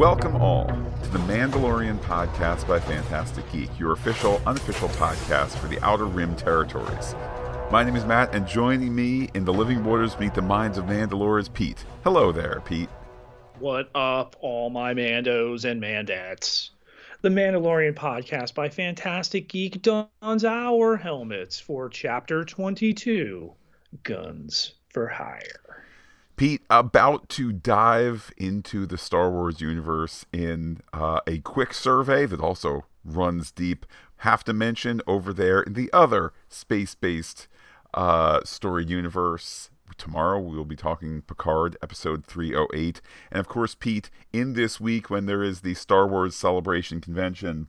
Welcome all to the Mandalorian podcast by Phantastic Geek, your official, unofficial podcast for the Outer Rim territories. My name is Matt, and joining me in the living waters meet the minds of Mandalore is Pete. Hello there, Pete. What up, all my Mandos and Mandates? The Mandalorian podcast by Phantastic Geek dons our helmets for Chapter 22 Guns for Hire. Pete, about to dive into the Star Wars universe in uh, a quick survey that also runs deep. Have to mention over there in the other space based uh, story universe. Tomorrow we will be talking Picard episode 308. And of course, Pete, in this week when there is the Star Wars Celebration Convention,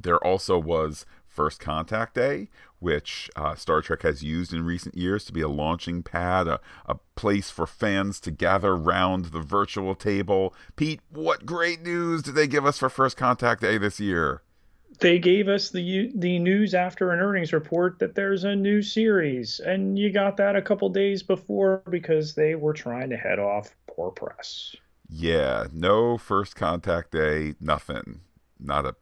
there also was First Contact Day, which uh, Star Trek has used in recent years to be a launching pad, a, a place for fans to gather round the virtual table. Pete, what great news did they give us for First Contact Day this year? They gave us the the news after an earnings report that there's a new series, and you got that a couple days before because they were trying to head off poor press. Yeah, no First Contact Day, nothing. Not a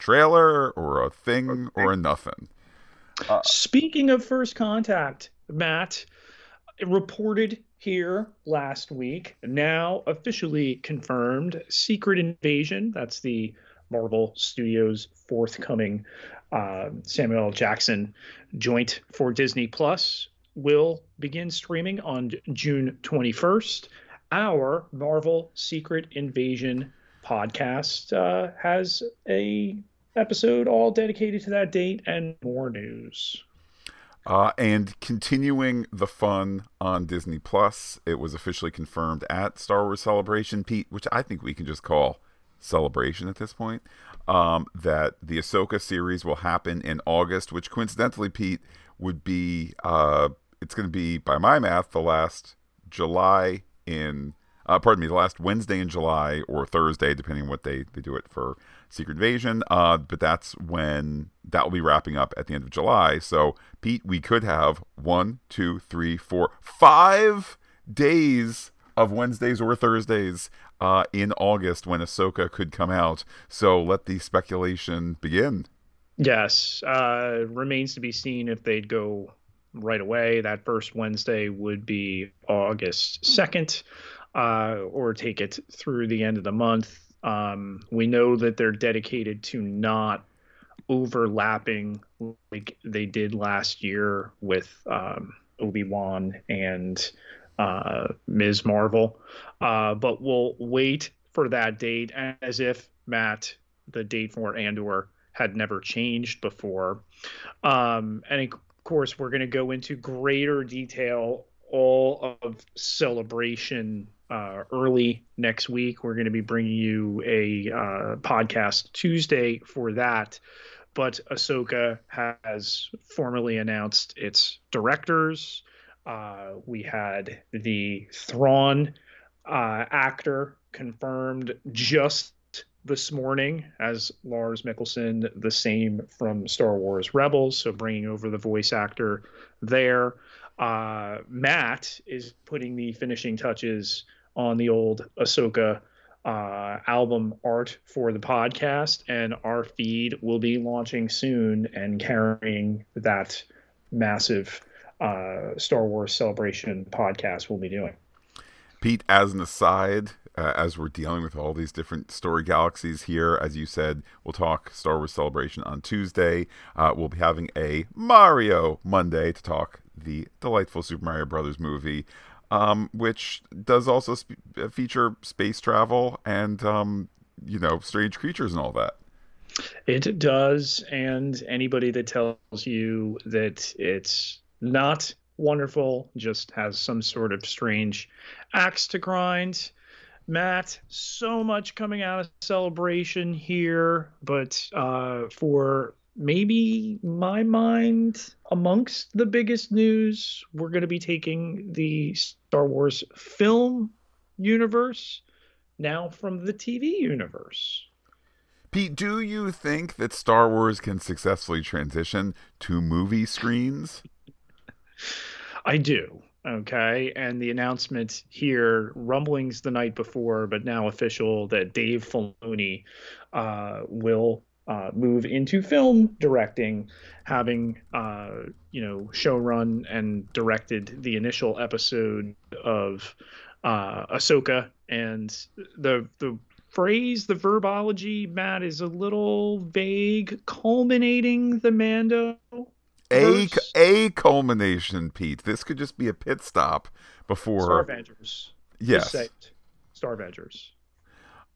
trailer or a thing or a nothing. Uh, Speaking of first contact, Matt reported here last week, now officially confirmed Secret Invasion. That's the Marvel Studios forthcoming uh, Samuel L. Jackson joint for Disney Plus will begin streaming on June 21st. Our Marvel Secret Invasion podcast uh, has a episode all dedicated to that date and more news. Uh, and continuing the fun on Disney Plus, it was officially confirmed at Star Wars Celebration, Pete, which I think we can just call Celebration at this point, um, that the Ahsoka series will happen in August, which coincidentally, Pete, would be, uh, it's going to be, by my math, the last July in uh, pardon me, the last Wednesday in July or Thursday, depending on what they, they do it for Secret Invasion. Uh, but that's when that will be wrapping up at the end of July. So, Pete, we could have one, two, three, four, five days of Wednesdays or Thursdays uh, in August when Ahsoka could come out. So let the speculation begin. Yes, uh, remains to be seen if they'd go right away. That first Wednesday would be August 2nd uh, or take it through the end of the month. Um, we know that they're dedicated to not overlapping like they did last year with um, Obi Wan and uh, Ms. Marvel. Uh, but we'll wait for that date as if Matt, the date for Andor, had never changed before. Um, and of course, we're going to go into greater detail all of celebration uh, early next week. We're going to be bringing you a uh, podcast Tuesday for that. But Ahsoka has formally announced its directors. Uh, we had the Thrawn uh, actor confirmed just this morning as Lars Mikkelsen, the same from Star Wars Rebels. So bringing over the voice actor there. Uh, Matt is putting the finishing touches on the old Ahsoka uh, album art for the podcast, and our feed will be launching soon and carrying that massive uh, Star Wars celebration podcast we'll be doing. Pete, as an aside, uh, as we're dealing with all these different story galaxies here, as you said, we'll talk Star Wars Celebration on Tuesday. Uh, we'll be having a Mario Monday to talk the delightful Super Mario Brothers movie um, which does also sp- uh, feature space travel and um, you know strange creatures and all that. It does, and anybody that tells you that it's not wonderful just has some sort of strange axe to grind. Matt, so much coming out of celebration here, but uh, for maybe my mind amongst the biggest news we're going to be taking the star wars film universe now from the tv universe. Pete do you think that star wars can successfully transition to movie screens? I do Okay, and the announcement here, rumblings the night before, but now official that Dave Filoni uh, will uh, move into film directing, having uh, you know showrun and directed the initial episode of uh, Ahsoka, and the the phrase, the verbology, Matt, is a little vague, culminating the Mando. A a culmination, Pete. This could just be a pit stop before Star Avengers. Yes, Star Avengers.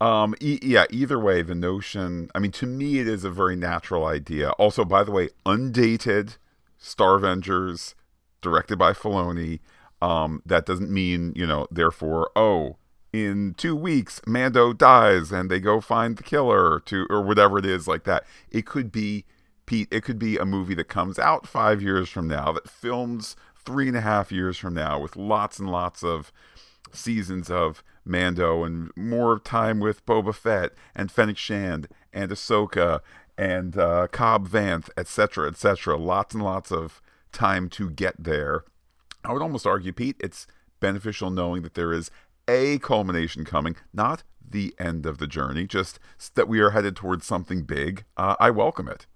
Um, e- yeah, either way, the notion, I mean, to me, it is a very natural idea. Also, by the way, undated Star Avengers, directed by Filoni. Um, that doesn't mean, you know, therefore, oh, in two weeks, Mando dies and they go find the killer to, or whatever it is like that. It could be, Pete, it could be a movie that comes out five years from now, that films three and a half years from now with lots and lots of seasons of Mando and more time with Boba Fett and Fennec Shand and Ahsoka and uh, Cobb Vanth, etc., etc. Lots and lots of time to get there. I would almost argue, Pete, it's beneficial knowing that there is a culmination coming, not the end of the journey, just that we are headed towards something big. Uh, I welcome it.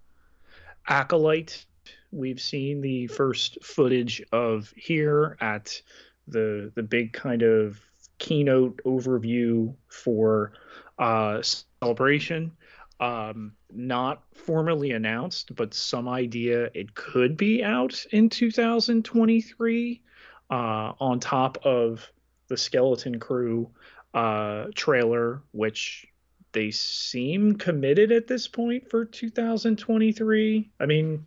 Acolyte, we've seen the first footage of here at the the big kind of keynote overview for uh, celebration. Um, not formally announced, but some idea it could be out in 2023 uh, on top of the Skeleton Crew uh, trailer, which they seem committed at this point for 2023. I mean,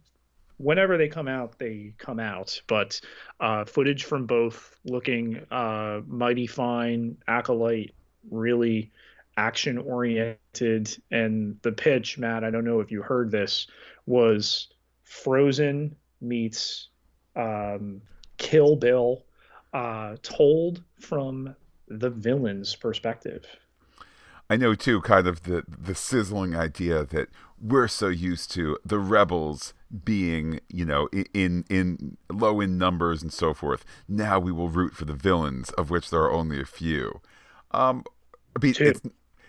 whenever they come out, they come out. But uh, footage from both looking uh, mighty fine, acolyte, really action oriented, and the pitch, Matt. I don't know if you heard this, was Frozen meets um, Kill Bill, uh, told from the villain's perspective. I know too, kind of the the sizzling idea that we're so used to the rebels being, you know, in in low in numbers and so forth. Now we will root for the villains, of which there are only a few. Um, two. It's,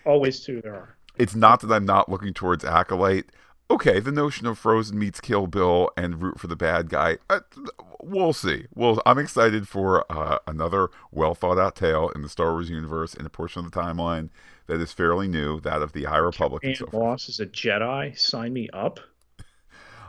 always two there are. It's not that I'm not looking towards acolyte. Okay, the notion of Frozen meets Kill Bill and root for the bad guy. Uh, we'll see. Well, I'm excited for uh, another well thought out tale in the Star Wars universe in a portion of the timeline that is fairly new, that of the High Republic. And so Moss is a Jedi. Sign me up.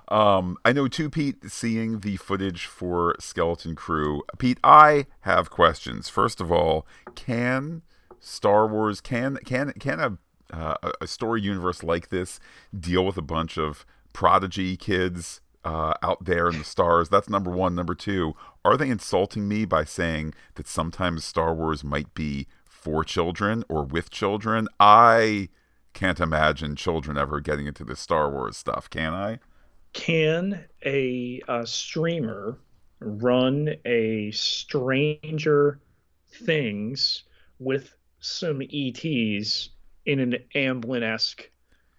Um, I know too, Pete, seeing the footage for Skeleton Crew. Pete, I have questions. First of all, can Star Wars can can can a uh, a story universe like this deal with a bunch of prodigy kids uh, out there in the stars? That's number one. Number two, are they insulting me by saying that sometimes Star Wars might be for children or with children. I can't imagine children ever getting into the Star Wars stuff, can I? Can a, a streamer run a Stranger Things with some ETs in an Amblin esque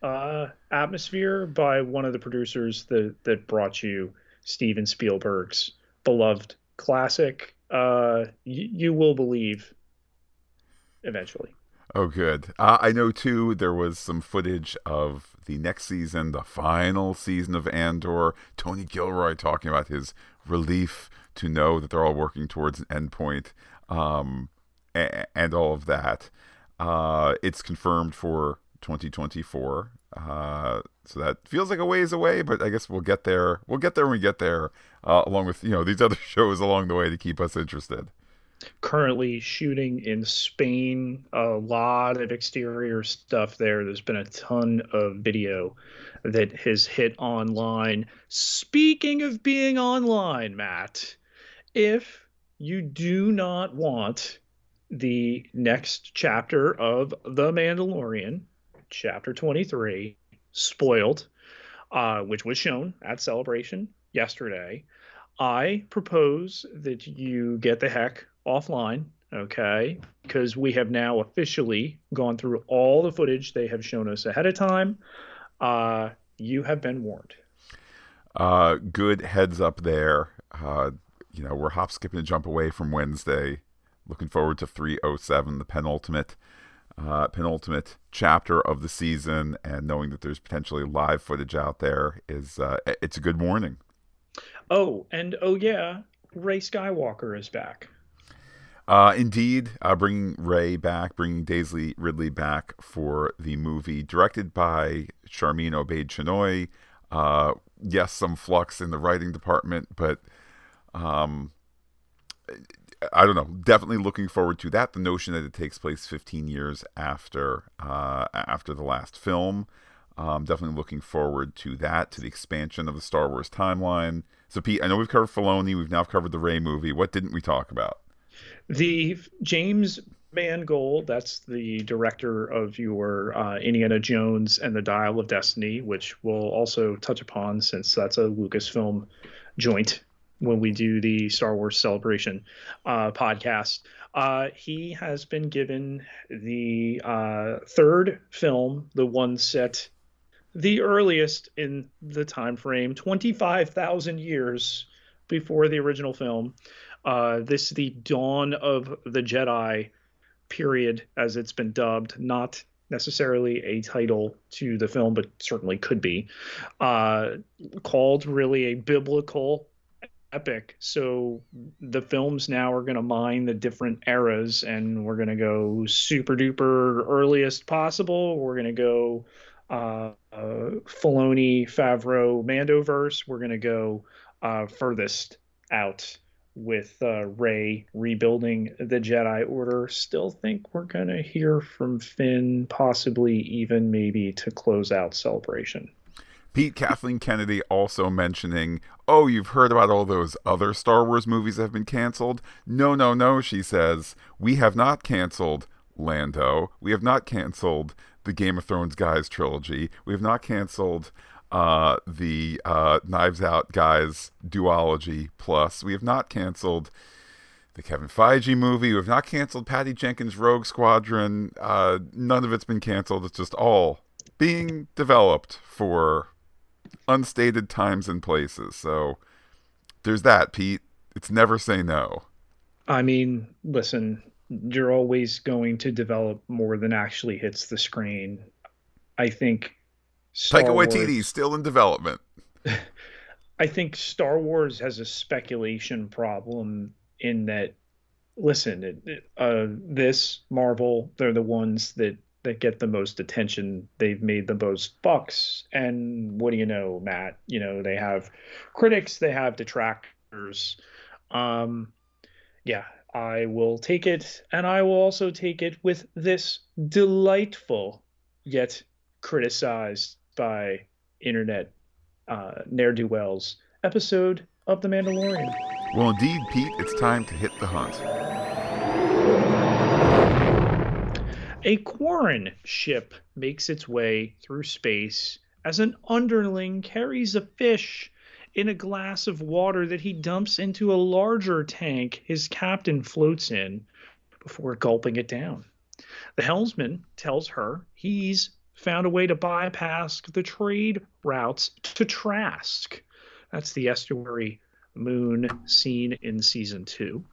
uh, atmosphere by one of the producers that, that brought you Steven Spielberg's beloved classic? Uh, y- you will believe eventually. Oh, good. Uh, I know too. There was some footage of the next season, the final season of Andor. Tony Gilroy talking about his relief to know that they're all working towards an endpoint, um, and, and all of that. Uh, it's confirmed for 2024. Uh, so that feels like a ways away, but I guess we'll get there. We'll get there when we get there, uh, along with you know these other shows along the way to keep us interested currently shooting in Spain. A lot of exterior stuff there. There's been a ton of video that has hit online. Speaking of being online, Matt, if you do not want the next chapter of The Mandalorian, chapter 23, spoiled, uh, which was shown at Celebration yesterday, I propose that you get the heck offline, okay? Because we have now officially gone through all the footage they have shown us ahead of time. Uh, you have been warned. Uh, good heads up there. Uh, you know, we're hop, skipping, and jump away from Wednesday. Looking forward to 307, the penultimate uh, penultimate chapter of the season, and knowing that there's potentially live footage out there is uh, it's a good morning. Oh, and oh yeah, Rey Skywalker is back. Uh, indeed, uh, bringing Rey back, bringing Daisy Ridley back for the movie, directed by Sharmeen Obaid Chinoy. Uh, yes, some flux in the writing department, but um, I don't know. Definitely looking forward to that. The notion that it takes place 15 years after uh, after the last film. Um, definitely looking forward to that, to the expansion of the Star Wars timeline. So, Pete, I know we've covered Filoni, we've now covered the Rey movie. What didn't we talk about? The James Mangold, that's the director of your uh, Indiana Jones and the Dial of Destiny, which we'll also touch upon since that's a Lucasfilm joint when we do the Star Wars Celebration uh, podcast. Uh, he has been given the uh, third film, the one set the earliest in the time frame, 25,000 years before the original film. Uh, this is the dawn of the Jedi period, as it's been dubbed, not necessarily a title to the film, but certainly could be, uh, called really a biblical epic. So the films now are going to mine the different eras, and we're going to go super duper earliest possible. We're going to go uh, uh, Filoni, Favreau, Mandoverse. We're going to go uh, furthest out with uh, Rey rebuilding the Jedi Order. Still think we're going to hear from Finn, possibly even maybe to close out Celebration. Pete Kathleen Kennedy also mentioning, Oh, you've heard about all those other Star Wars movies that have been canceled? No, no, no, she says. We have not canceled Lando. We have not canceled the Game of Thrones guys trilogy. We have not canceled uh, the uh, Knives Out guys duology plus. We have not canceled the Kevin Feige movie. We have not canceled Patty Jenkins' Rogue Squadron. Uh, none of it's been canceled. It's just all being developed for unstated times and places. So there's that, Pete. It's never say no. I mean, listen, you're always going to develop more than actually hits the screen. I think Star Taika Waititi is still in development. I think Star Wars has a speculation problem in that. Listen, it, it, uh, this Marvel, they're the ones that that get the most attention. They've made the most bucks. And what do you know, Matt? You know, they have critics, they have detractors. Um, yeah, I will take it. And I will also take it with this delightful, yet criticized by internet uh, ne'er do wells episode of The Mandalorian. Well, indeed, Pete, it's time to hit the hunt. A Quarren ship makes its way through space as an underling carries a fish in a glass of water that he dumps into a larger tank his captain floats in before gulping it down. The helmsman tells her he's found a way to bypass the trade routes to Trask. That's the estuary moon seen in season two.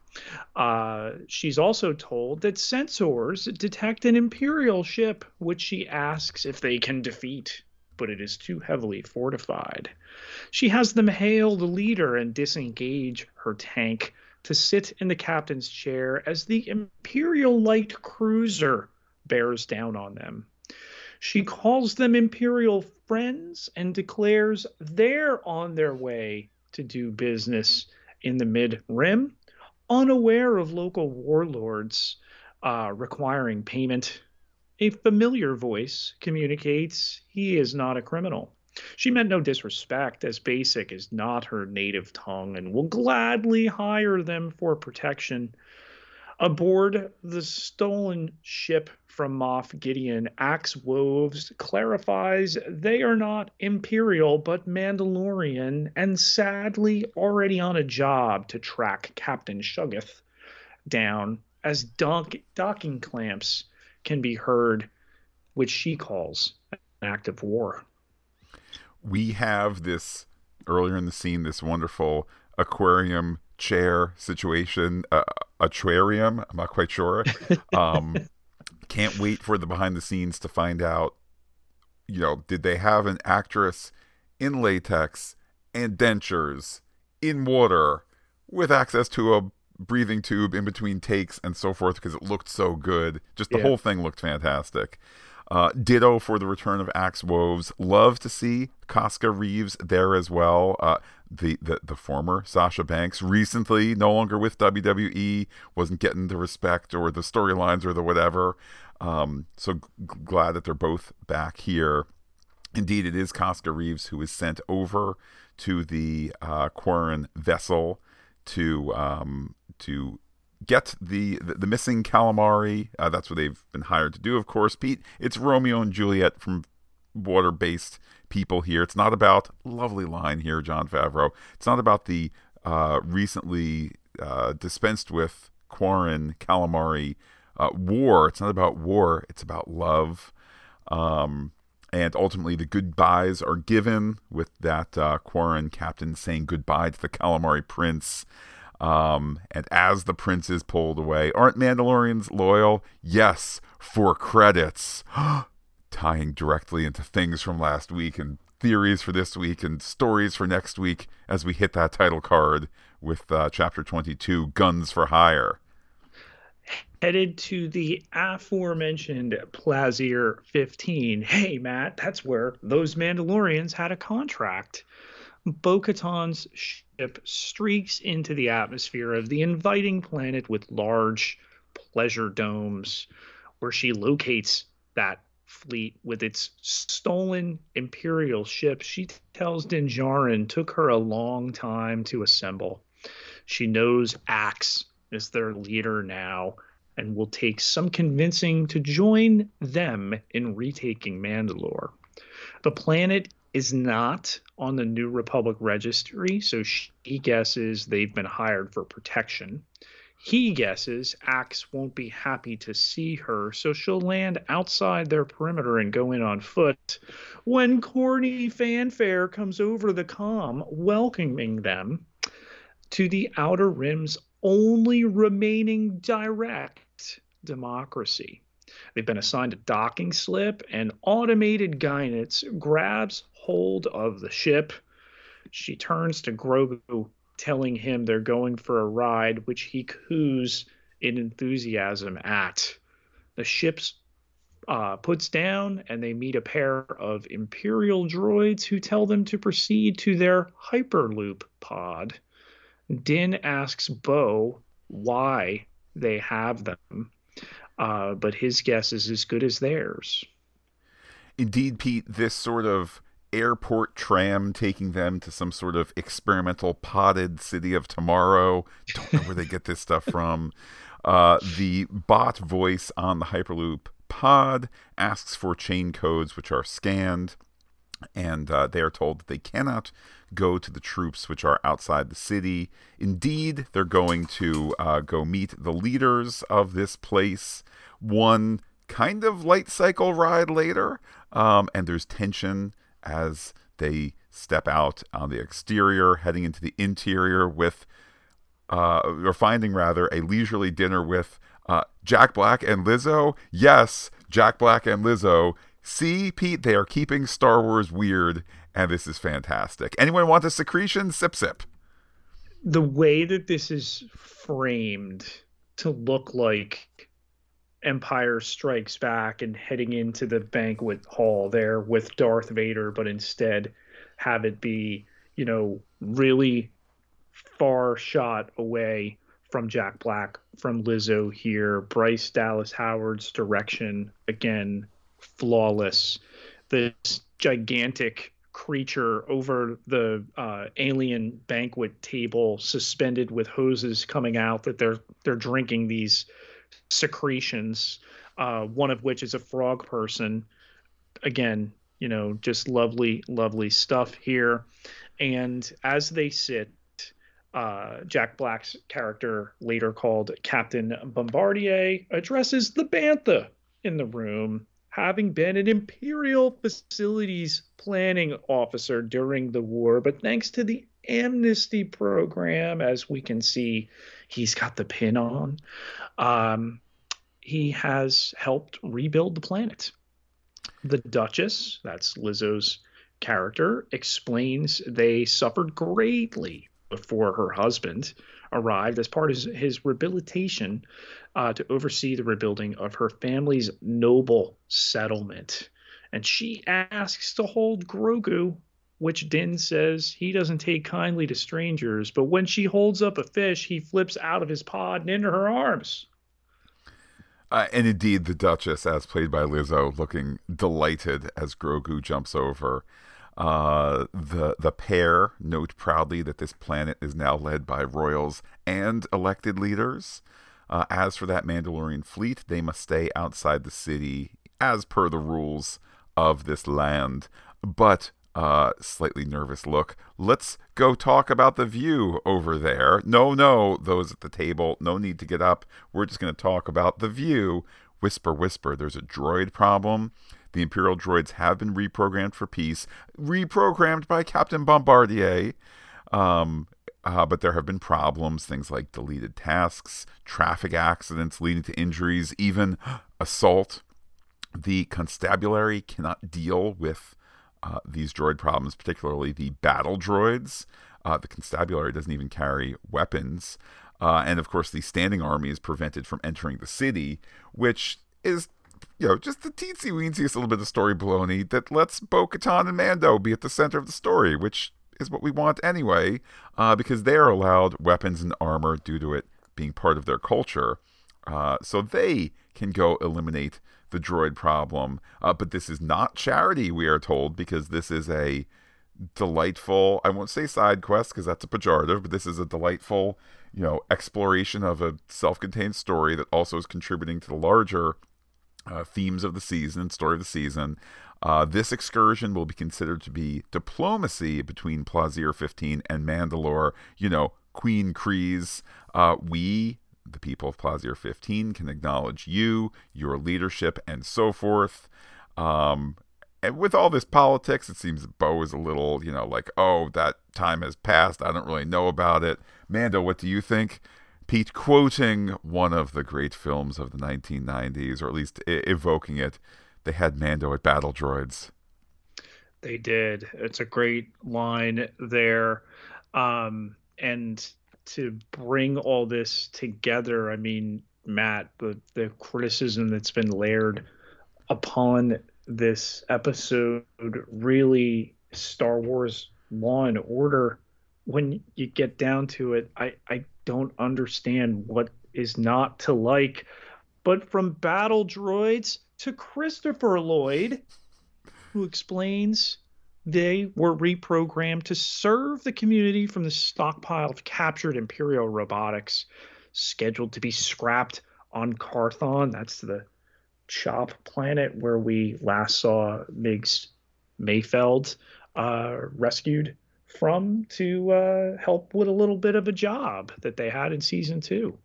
Uh, she's also told that sensors detect an Imperial ship, which she asks if they can defeat, but it is too heavily fortified. She has them hail the leader and disengage her tank to sit in the captain's chair as the Imperial light cruiser bears down on them. She calls them Imperial friends and declares they're on their way to do business in the mid rim unaware of local warlords uh, requiring payment. A familiar voice communicates he is not a criminal. She meant no disrespect, as basic is not her native tongue and will gladly hire them for protection. Aboard the stolen ship from Moff Gideon, Axe Woves clarifies they are not Imperial but Mandalorian, and sadly already on a job to track Captain Shuggoth down as dock- docking clamps can be heard, which she calls an act of war. We have this earlier in the scene, this wonderful aquarium chair situation, uh, aquarium. I'm not quite sure. Um, can't wait for the behind the scenes to find out. You know, did they have an actress in latex and dentures in water with access to a breathing tube in between takes and so forth because it looked so good. Just the yeah. whole thing looked fantastic. Uh, ditto for the return of Axe Woves. Love to see Koska Reeves there as well. Uh, the, the the former Sasha Banks recently no longer with WWE wasn't getting the respect or the storylines or the whatever. Um, so g- glad that they're both back here. Indeed, it is Koska Reeves who is sent over to the uh, Quarren vessel to um, to get the, the, the missing calamari. Uh, that's what they've been hired to do, of course. Pete, it's Romeo and Juliet from water based people here. It's not about lovely line here, Jon Favreau. It's not about the uh, recently uh, dispensed with Quarren calamari uh, war. It's not about war. It's about love. Um, and ultimately, the goodbyes are given with that uh, Quarren captain saying goodbye to the calamari prince. Um, and as the prince is pulled away, aren't Mandalorians loyal? Yes, for credits. Tying directly into things from last week and theories for this week and stories for next week as we hit that title card with uh, chapter 22 Guns for Hire. Headed to the aforementioned Plazir 15. Hey, Matt, that's where those Mandalorians had a contract. Bo Katan's ship streaks into the atmosphere of the inviting planet with large pleasure domes, where she locates that fleet with its stolen Imperial ships. She tells Din Djarin took her a long time to assemble. She knows Axe is their leader now and will take some convincing to join them in retaking Mandalore. The planet is not on the New Republic registry, so he guesses they've been hired for protection. He guesses Axe won't be happy to see her, so she'll land outside their perimeter and go in on foot. When corny fanfare comes over the com, welcoming them to the Outer Rim's only remaining direct democracy. They've been assigned a docking slip, and automated Guinness grabs hold of the ship. She turns to Grogu, telling him they're going for a ride, which he coos in enthusiasm at. The ship's uh, puts down, and they meet a pair of Imperial droids who tell them to proceed to their Hyperloop pod. Din asks Bo why they have them, uh, but his guess is as good as theirs. Indeed, Pete, this sort of airport tram taking them to some sort of experimental potted city of tomorrow. Don't know where they get this stuff from. Uh, the bot voice on the Hyperloop pod asks for chain codes, which are scanned, and uh, they are told that they cannot go to the troops which are outside the city. Indeed, they're going to uh, go meet the leaders of this place. One kind of light cycle ride later, um, and there's tension as they step out on the exterior, heading into the interior with, uh, or finding rather, a leisurely dinner with uh, Jack Black and Lizzo. Yes, Jack Black and Lizzo. See, Pete, they are keeping Star Wars weird, and this is fantastic. Anyone want a secretion? Sip, sip. The way that this is framed to look like Empire Strikes Back and heading into the banquet hall there with Darth Vader, but instead have it be, you know, really far shot away from Jack Black, from Lizzo here, Bryce Dallas Howard's direction, again, flawless. This gigantic creature over the uh, alien banquet table, suspended with hoses coming out that they're they're drinking these secretions, uh, one of which is a frog person. Again, you know, just lovely, lovely stuff here. And as they sit, uh, Jack Black's character, later called Captain Bombardier, addresses the Bantha in the room, having been an Imperial facilities planning officer during the war, but thanks to the amnesty program, as we can see, he's got the pin on. Um, he has helped rebuild the planet. The Duchess, that's Lizzo's character, explains they suffered greatly before her husband arrived as part of his, his rehabilitation uh, to oversee the rebuilding of her family's noble settlement. And she asks to hold Grogu, which Din says he doesn't take kindly to strangers. But when she holds up a fish, he flips out of his pod and into her arms. Uh, and indeed, the Duchess, as played by Lizzo, looking delighted as Grogu jumps over. Uh, the the pair note proudly that this planet is now led by royals and elected leaders. Uh, as for that Mandalorian fleet, they must stay outside the city as per the rules of this land. But uh, slightly nervous look. Let's go talk about the view over there. No, no, those at the table, no need to get up. We're just going to talk about the view. Whisper, whisper, there's a droid problem. The Imperial droids have been reprogrammed for peace, reprogrammed by Captain Bombardier. Um, uh, but there have been problems, things like deleted tasks, traffic accidents leading to injuries, even assault. The constabulary cannot deal with uh, these droid problems, particularly the battle droids. Uh, the constabulary doesn't even carry weapons. Uh, and of course, the standing army is prevented from entering the city, which is, you know, just the teensy weensiest little bit of story baloney that lets Bo Katan and Mando be at the center of the story, which is what we want anyway, uh, because they are allowed weapons and armor due to it being part of their culture. Uh, so they can go eliminate the droid problem. Uh, but this is not charity, we are told, because this is a delightful, I won't say side quest because that's a pejorative, but this is a delightful, you know, exploration of a self contained story that also is contributing to the larger uh, themes of the season, and story of the season. Uh, this excursion will be considered to be diplomacy between Plazir 15 and Mandalore. You know, Queen Kryze. Uh, we the people of Plazir 15 can acknowledge you, your leadership, and so forth. Um, and with all this politics, it seems Bo is a little, you know, like, oh, that time has passed. I don't really know about it. Mando, what do you think? Pete quoting one of the great films of the 1990s, or at least I- evoking it, they had Mando at Battle Droids. They did. It's a great line there. Um, and to bring all this together, I mean, Matt, the the criticism that's been layered upon this episode really Star Wars Law and Order. When you get down to it, I I don't understand what is not to like. But from battle droids to Christopher Lloyd, who explains they were reprogrammed to serve the community from the stockpile of captured Imperial robotics scheduled to be scrapped on Karthon. That's the Chop planet where we last saw Migs Mayfeld uh, rescued from to uh, help with a little bit of a job that they had in season two.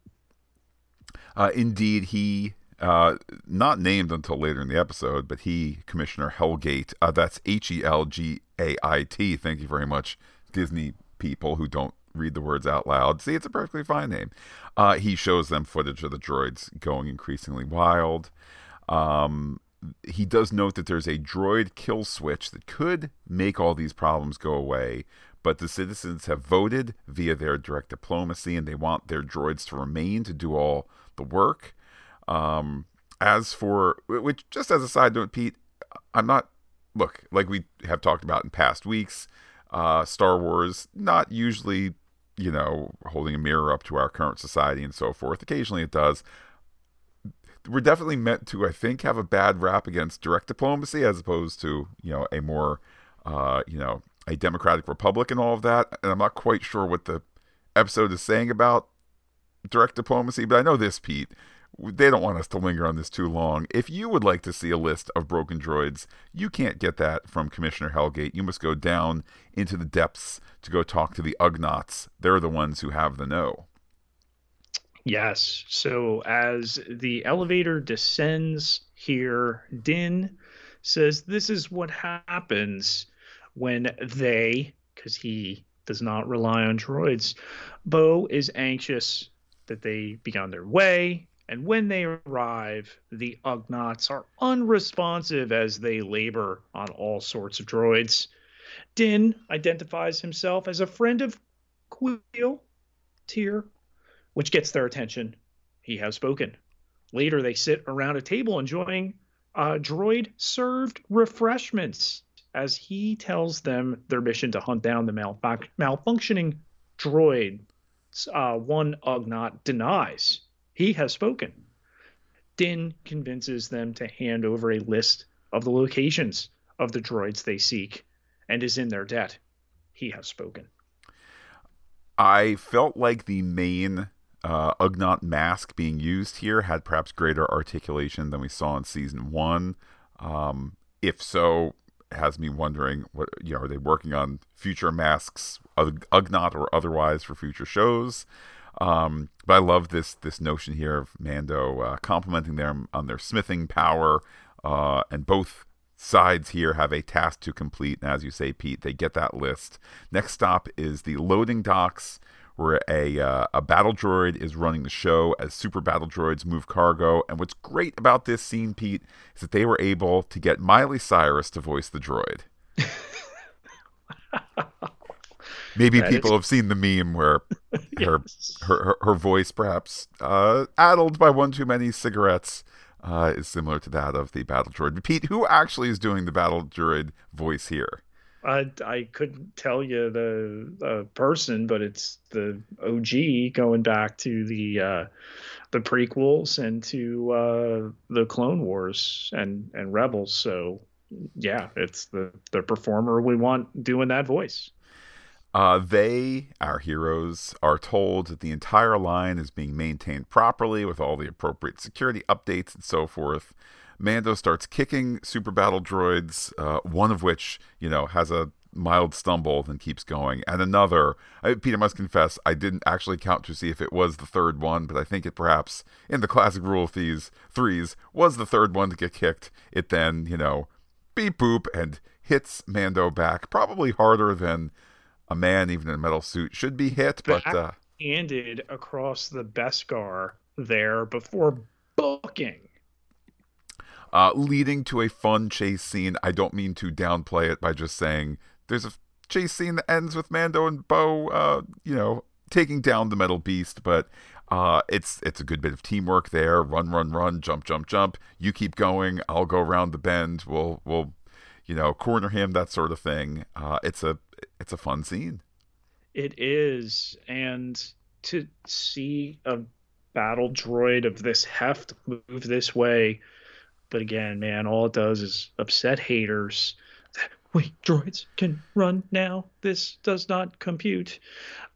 Uh, indeed, he uh, not named until later in the episode, but he, Commissioner Helgait, uh, that's H E L G A I T. Thank you very much, Disney people who don't read the words out loud. See, it's a perfectly fine name. Uh, he shows them footage of the droids going increasingly wild. Um, he does note that there's a droid kill switch that could make all these problems go away, but the citizens have voted via their direct diplomacy and they want their droids to remain to do all the work. Um, as for which, just as a side note, Pete, I'm not. Look, like we have talked about in past weeks, uh, Star Wars not usually, you know, holding a mirror up to our current society and so forth. Occasionally it does. We're definitely meant to, I think, have a bad rap against direct diplomacy as opposed to, you know, a more, uh, you know, a democratic republic and all of that. And I'm not quite sure what the episode is saying about direct diplomacy, but I know this, Pete they don't want us to linger on this too long. If you would like to see a list of broken droids, you can't get that from Commissioner Helgait. You must go down into the depths to go talk to the Ugnaughts. They're the ones who have the know. Yes. So as the elevator descends here, Din says this is what happens when they, because he does not rely on droids. Bo is anxious that they be on their way, and when they arrive, the Ugnaughts are unresponsive as they labor on all sorts of droids. Din identifies himself as a friend of Kuiil, Tyr, which gets their attention. He has spoken. Later, they sit around a table enjoying uh, droid served refreshments as he tells them their mission to hunt down the malfunctioning droid. Uh, one Ugnaught denies he has spoken. Din convinces them to hand over a list of the locations of the droids they seek and is in their debt. He has spoken. I felt like the main uh, Ugnaught mask being used here had perhaps greater articulation than we saw in season one. Um, if so, has me wondering what you know are they working on future masks, Ugnaught or otherwise, for future shows? Um, but I love this this notion here of Mando uh, complimenting them on their smithing power, uh, and both sides here have a task to complete. And as you say, Pete, they get that list. Next stop is the loading docks, where a uh, a battle droid is running the show as super battle droids move cargo. And what's great about this scene, Pete, is that they were able to get Miley Cyrus to voice the droid. Maybe that people is... have seen the meme where her, yes. her, her, her voice, perhaps uh, addled by one too many cigarettes, uh, is similar to that of the battle droid. Pete, who actually is doing the battle droid voice here? I, I couldn't tell you the uh, person, but it's the OG going back to the uh, the prequels and to uh, the Clone Wars and and Rebels. So yeah, it's the the performer we want doing that voice. Uh, they, our heroes, are told that the entire line is being maintained properly with all the appropriate security updates and so forth. Mando starts kicking super battle droids, uh, one of which, you know, has a mild stumble and keeps going, and another. I, Peter must confess, I didn't actually count to see if it was the third one, but I think it perhaps, in the classic rule of these threes, was the third one to get kicked. It then, you know, beep boop and hits Mando back, probably harder than a man, even in a metal suit, should be hit. But uh, handed across the Beskar there before booking. Uh, leading to a fun chase scene. I don't mean to downplay it by just saying there's a chase scene that ends with Mando and Bo, uh, you know, taking down the metal beast, but uh, it's it's a good bit of teamwork there. Run, run, run, jump, jump, jump. You keep going. I'll go around the bend. We'll we'll you know, corner him, that sort of thing. Uh, it's a it's a fun scene. It is, and to see a battle droid of this heft move this way, but again, man, all it does is upset haters. Wait, droids can run now. This does not compute.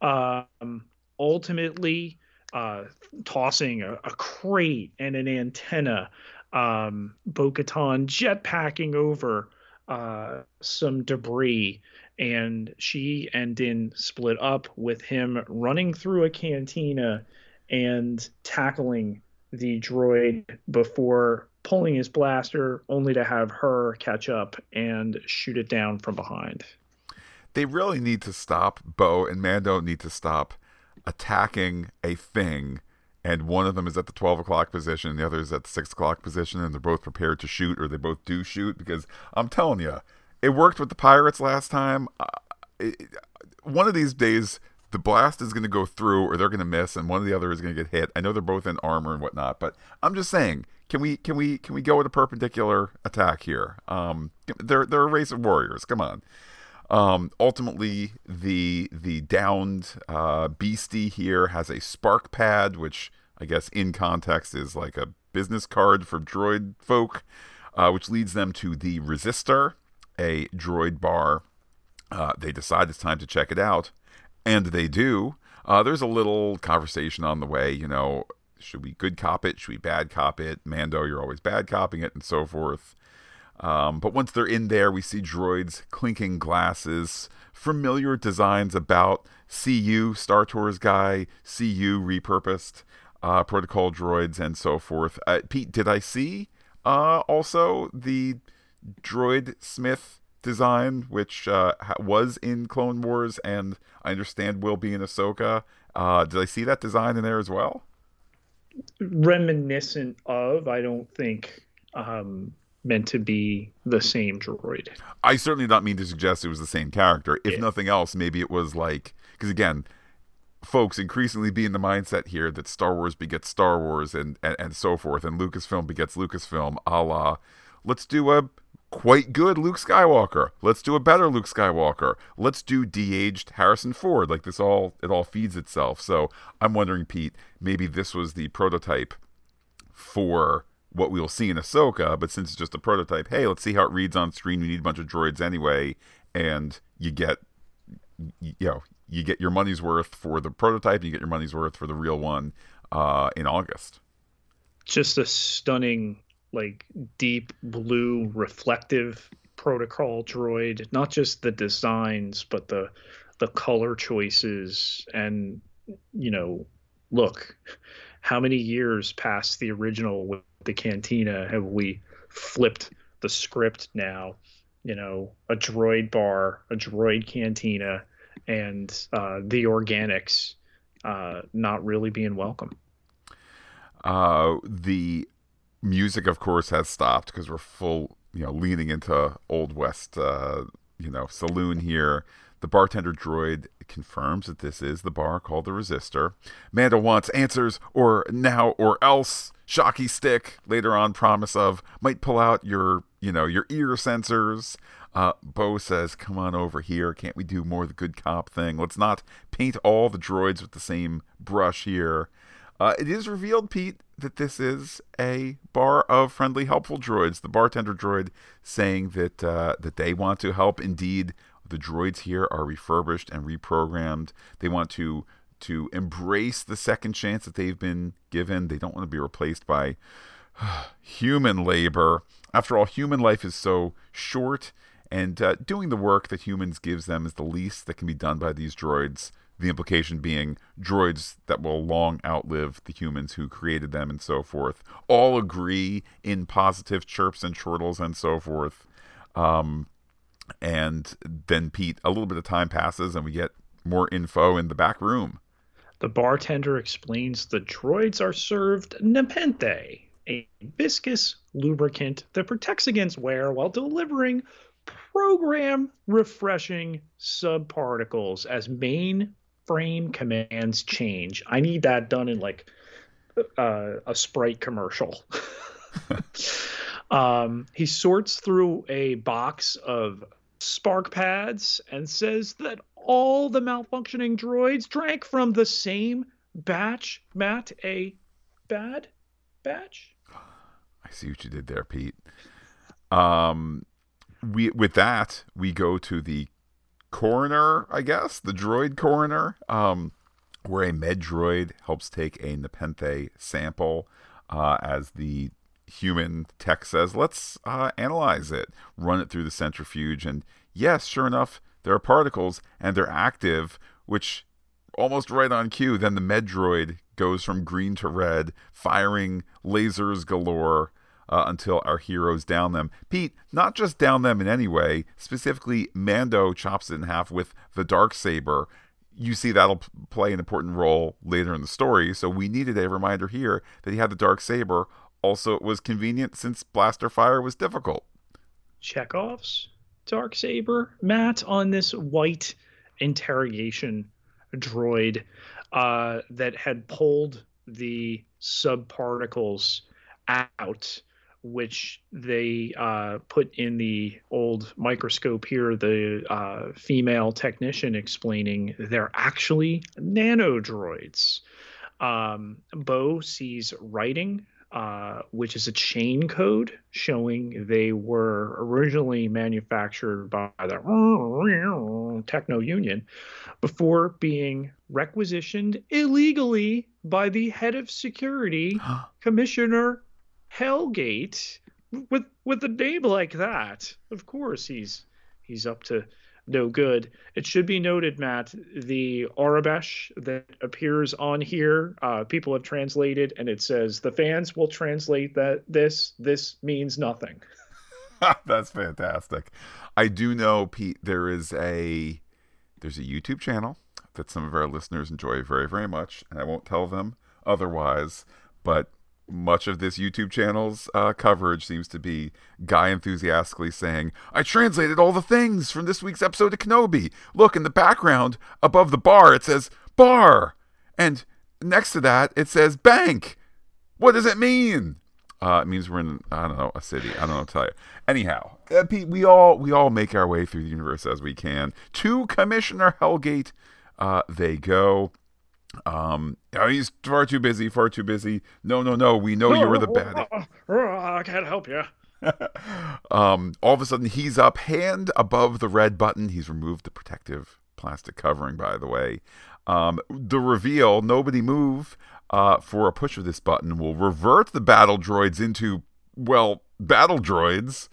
Um, ultimately, uh, tossing a, a, crate and an antenna. Um, Bo-Katan jetpacking over uh, some debris, and she and Din split up with him running through a cantina and tackling the droid before pulling his blaster, only to have her catch up and shoot it down from behind. They really need to stop. Bo and Mando need to stop attacking a thing and one of them is at the 12 o'clock position, and the other is at the 6 o'clock position, and they're both prepared to shoot, or they both do shoot, because I'm telling you, it worked with the Pirates last time. Uh, it, one of these days, the blast is going to go through, or they're going to miss, and one of the other is going to get hit. I know they're both in armor and whatnot, but I'm just saying, can we can we can we go with a perpendicular attack here? Um, they're they're a race of warriors. Come on. Um, ultimately, the the downed uh, beastie here has a spark pad, which I guess in context is like a business card for droid folk, uh, which leads them to the Resistor, a droid bar. Uh, they decide it's time to check it out, and they do. Uh, there's a little conversation on the way, you know, should we good cop it? Should we bad cop it? Mando, you're always bad copying it, and so forth. Um, but once they're in there, we see droids clinking glasses, familiar designs about CU, Star Tours guy, CU repurposed, uh, protocol droids, and so forth. Uh, Pete, did I see uh, also the droid smith design, which uh, was in Clone Wars and I understand will be in Ahsoka. Uh, did I see that design in there as well? Reminiscent of, I don't think um, meant to be the same droid. I certainly don't mean to suggest it was the same character. If yeah. nothing else, maybe it was like because again, folks increasingly be in the mindset here that Star Wars begets Star Wars and, and, and so forth, and Lucasfilm begets Lucasfilm, a la let's do a quite good Luke Skywalker. Let's do a better Luke Skywalker. Let's do de-aged Harrison Ford. Like this all it all feeds itself. So I'm wondering, Pete, maybe this was the prototype for what we'll see in Ahsoka, but since it's just a prototype, hey, let's see how it reads on screen. We need a bunch of droids anyway, and you get you know you get your money's worth for the prototype, you get your money's worth for the real one uh, in August. Just a stunning, like deep blue reflective protocol droid. Not just the designs, but the the color choices, and you know, look, how many years past the original with the Cantina have we flipped the script now? You know, a droid bar, a droid cantina, and uh, the organics uh, not really being welcome. Uh, the music, of course, has stopped because we're full, you know, leaning into old west, uh, you know, saloon here. The bartender droid confirms that this is the bar called the Resistor. Mando wants answers, or now or else. Shocky stick later on promise of might pull out your, you know, your ear sensors. Uh, Bo says, "Come on over here. Can't we do more the good cop thing? Let's not paint all the droids with the same brush here." Uh, it is revealed, Pete, that this is a bar of friendly, helpful droids. The bartender droid saying that uh, that they want to help. Indeed, the droids here are refurbished and reprogrammed. They want to to embrace the second chance that they've been given. They don't want to be replaced by human labor. After all, human life is so short and uh, doing the work that humans gives them is the least that can be done by these droids. The implication being droids that will long outlive the humans who created them and so forth. All agree in positive chirps and chortles and so forth. Um, and then Pete, a little bit of time passes and we get more info in the back room. The bartender explains the droids are served Nepenthe, a viscous lubricant that protects against wear while delivering program refreshing subparticles as mainframe commands change. I need that done in like uh, a Sprite commercial. um, he sorts through a box of spark pads and says that all the malfunctioning droids drank from the same batch. Matt, a bad batch. I see what you did there, Pete. Um, we with that we go to the coroner, I guess, the droid coroner, um, where a med droid helps take a Nepenthe sample uh, as the human tech says, let's uh, analyze it, run it through the centrifuge, and yes, sure enough, there are particles and they're active, which almost right on cue. Then the med droid goes from green to red, firing lasers galore uh, until our heroes down them. Pete, not just down them in any way, specifically, Mando chops it in half with the dark saber. You see that'll play an important role later in the story, so we needed a reminder here that he had the dark saber. Also, it was convenient since blaster fire was difficult. Chekhov's dark saber, Matt, on this white interrogation droid uh, that had pulled the subparticles out which they uh, put in the old microscope here, the uh, female technician explaining they're actually nanodroids. Um, Bo sees writing, uh, which is a chain code showing they were originally manufactured by the Techno Union before being requisitioned illegally by the head of security, Commissioner Helgait with with a name like that, of course he's he's up to no good. It should be noted, Matt, the Aurebesh that appears on here, uh, people have translated, and it says the fans will translate that this this means nothing. That's fantastic. I do know, Pete. There is a there's a YouTube channel that some of our listeners enjoy very, very much, and I won't tell them otherwise. But much of this YouTube channel's uh, coverage seems to be Guy enthusiastically saying, I translated all the things from this week's episode of Kenobi. Look, in the background, above the bar, it says bar. And next to that, it says bank. What does it mean? Uh, it means we're in, I don't know, a city. I don't know what to tell you. Anyhow, uh, we all we all make our way through the universe as we can. To Commissioner Helgait, uh, they go. Um, oh, he's far too busy, far too busy. No, no, no. We know you were the bad. I can't help you. um, all of a sudden, he's up, hand above the red button. He's removed the protective plastic covering, by the way. Um, the reveal, nobody move, uh, for a push of this button will revert the battle droids into, well, battle droids.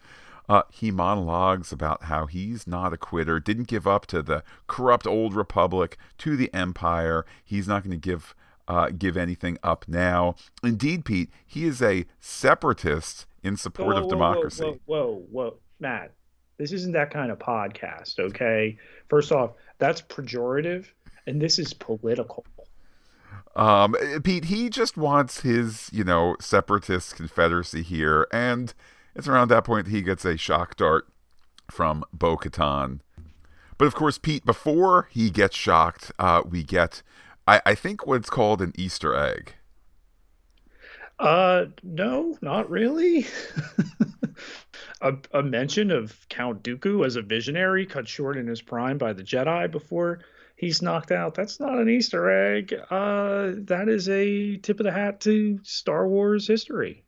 Uh, he monologues about how he's not a quitter, didn't give up to the corrupt old republic, to the empire. He's not going to give uh, give anything up now. Indeed, Pete, he is a separatist in support whoa, of democracy. Whoa, whoa, whoa, whoa, Matt, this isn't that kind of podcast, okay? First off, that's pejorative, and this is political. Um, Pete, he just wants his, you know, separatist confederacy here, and it's around that point that he gets a shock dart from Bo Katan. But of course, Pete, before he gets shocked, uh, we get, I, I think, what's called an Easter egg. Uh, no, not really. a, a mention of Count Dooku as a visionary cut short in his prime by the Jedi before he's knocked out. That's not an Easter egg. Uh, that is a tip of the hat to Star Wars history.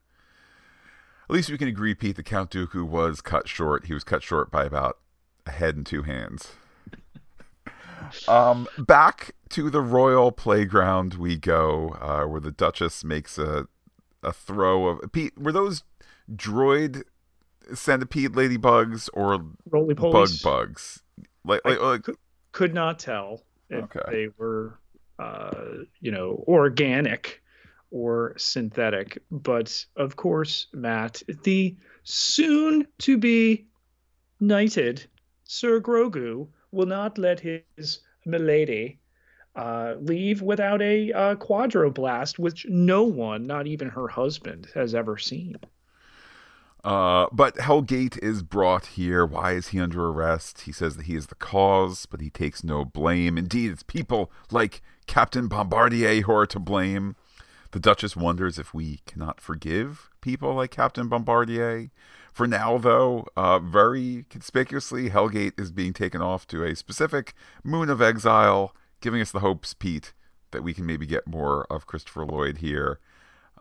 At least we can agree, Pete, that Count Dooku was cut short. He was cut short by about a head and two hands. um, back to the royal playground we go, uh, where the Duchess makes a a throw of Pete. Were those droid centipede ladybugs or bug bugs? Like, like, like could, could, not tell if okay. they were, uh, you know, organic or synthetic. But of course, Matt, the soon to be knighted Sir Grogu will not let his milady uh, leave without a uh, quadroblast, which no one, not even her husband, has ever seen. Uh, but Helgait is brought here. Why is he under arrest? He says that he is the cause, but he takes no blame. Indeed, it's people like Captain Bombardier who are to blame. The Duchess wonders if we cannot forgive people like Captain Bombardier. For now, though, uh, very conspicuously, Helgait is being taken off to a specific moon of exile giving us the hopes, Pete, that we can maybe get more of Christopher Lloyd here.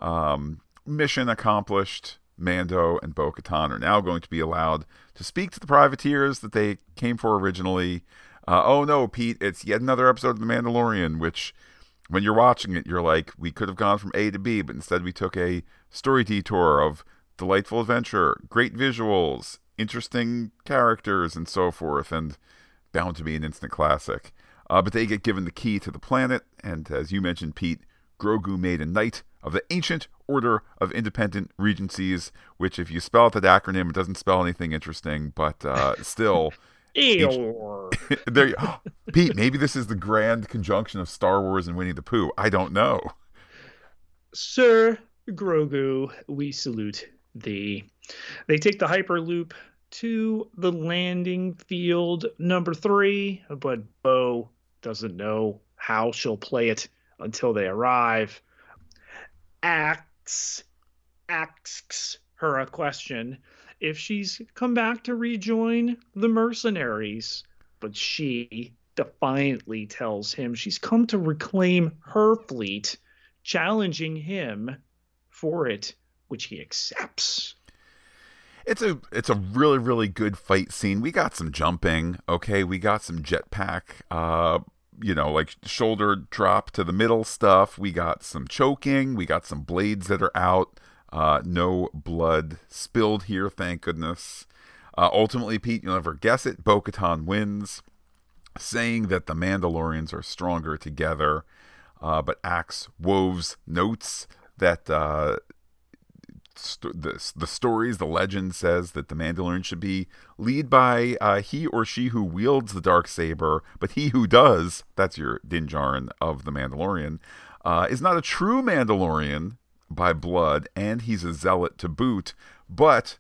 Um, mission accomplished. Mando and Bo Katan are now going to be allowed to speak to the privateers that they came for originally. Uh, oh no, Pete, it's yet another episode of The Mandalorian, which when you're watching it, you're like, we could have gone from A to B, but instead we took a story detour of delightful adventure, great visuals, interesting characters, and so forth, and bound to be an instant classic. Uh, but they get given the key to the planet, and as you mentioned, Pete, Grogu made a knight of the Ancient Order of Independent Regencies, which, if you spell out that acronym, it doesn't spell anything interesting, but uh, still. Eeyore. there you, Pete, maybe this is the grand conjunction of Star Wars and Winnie the Pooh. I don't know. Sir Grogu, we salute thee. They take the Hyperloop to the landing field number three, but Bo doesn't know how she'll play it until they arrive. Asks, asks her a question if she's come back to rejoin the mercenaries, but she defiantly tells him she's come to reclaim her fleet, challenging him for it, which he accepts. It's a it's a really really good fight scene. We got some jumping, okay. We got some jetpack, uh, you know, like shoulder drop to the middle stuff. We got some choking. We got some blades that are out. Uh, no blood spilled here, thank goodness. Uh, ultimately, Pete, you'll never guess it. Bo Katan wins, saying that the Mandalorians are stronger together. Uh, but Axe Woves notes that uh, st- the, the stories, the legend says that the Mandalorian should be lead by uh, he or she who wields the dark saber, but he who does, that's your Din Djarin of the Mandalorian, uh, is not a true Mandalorian by blood, and he's a zealot to boot. But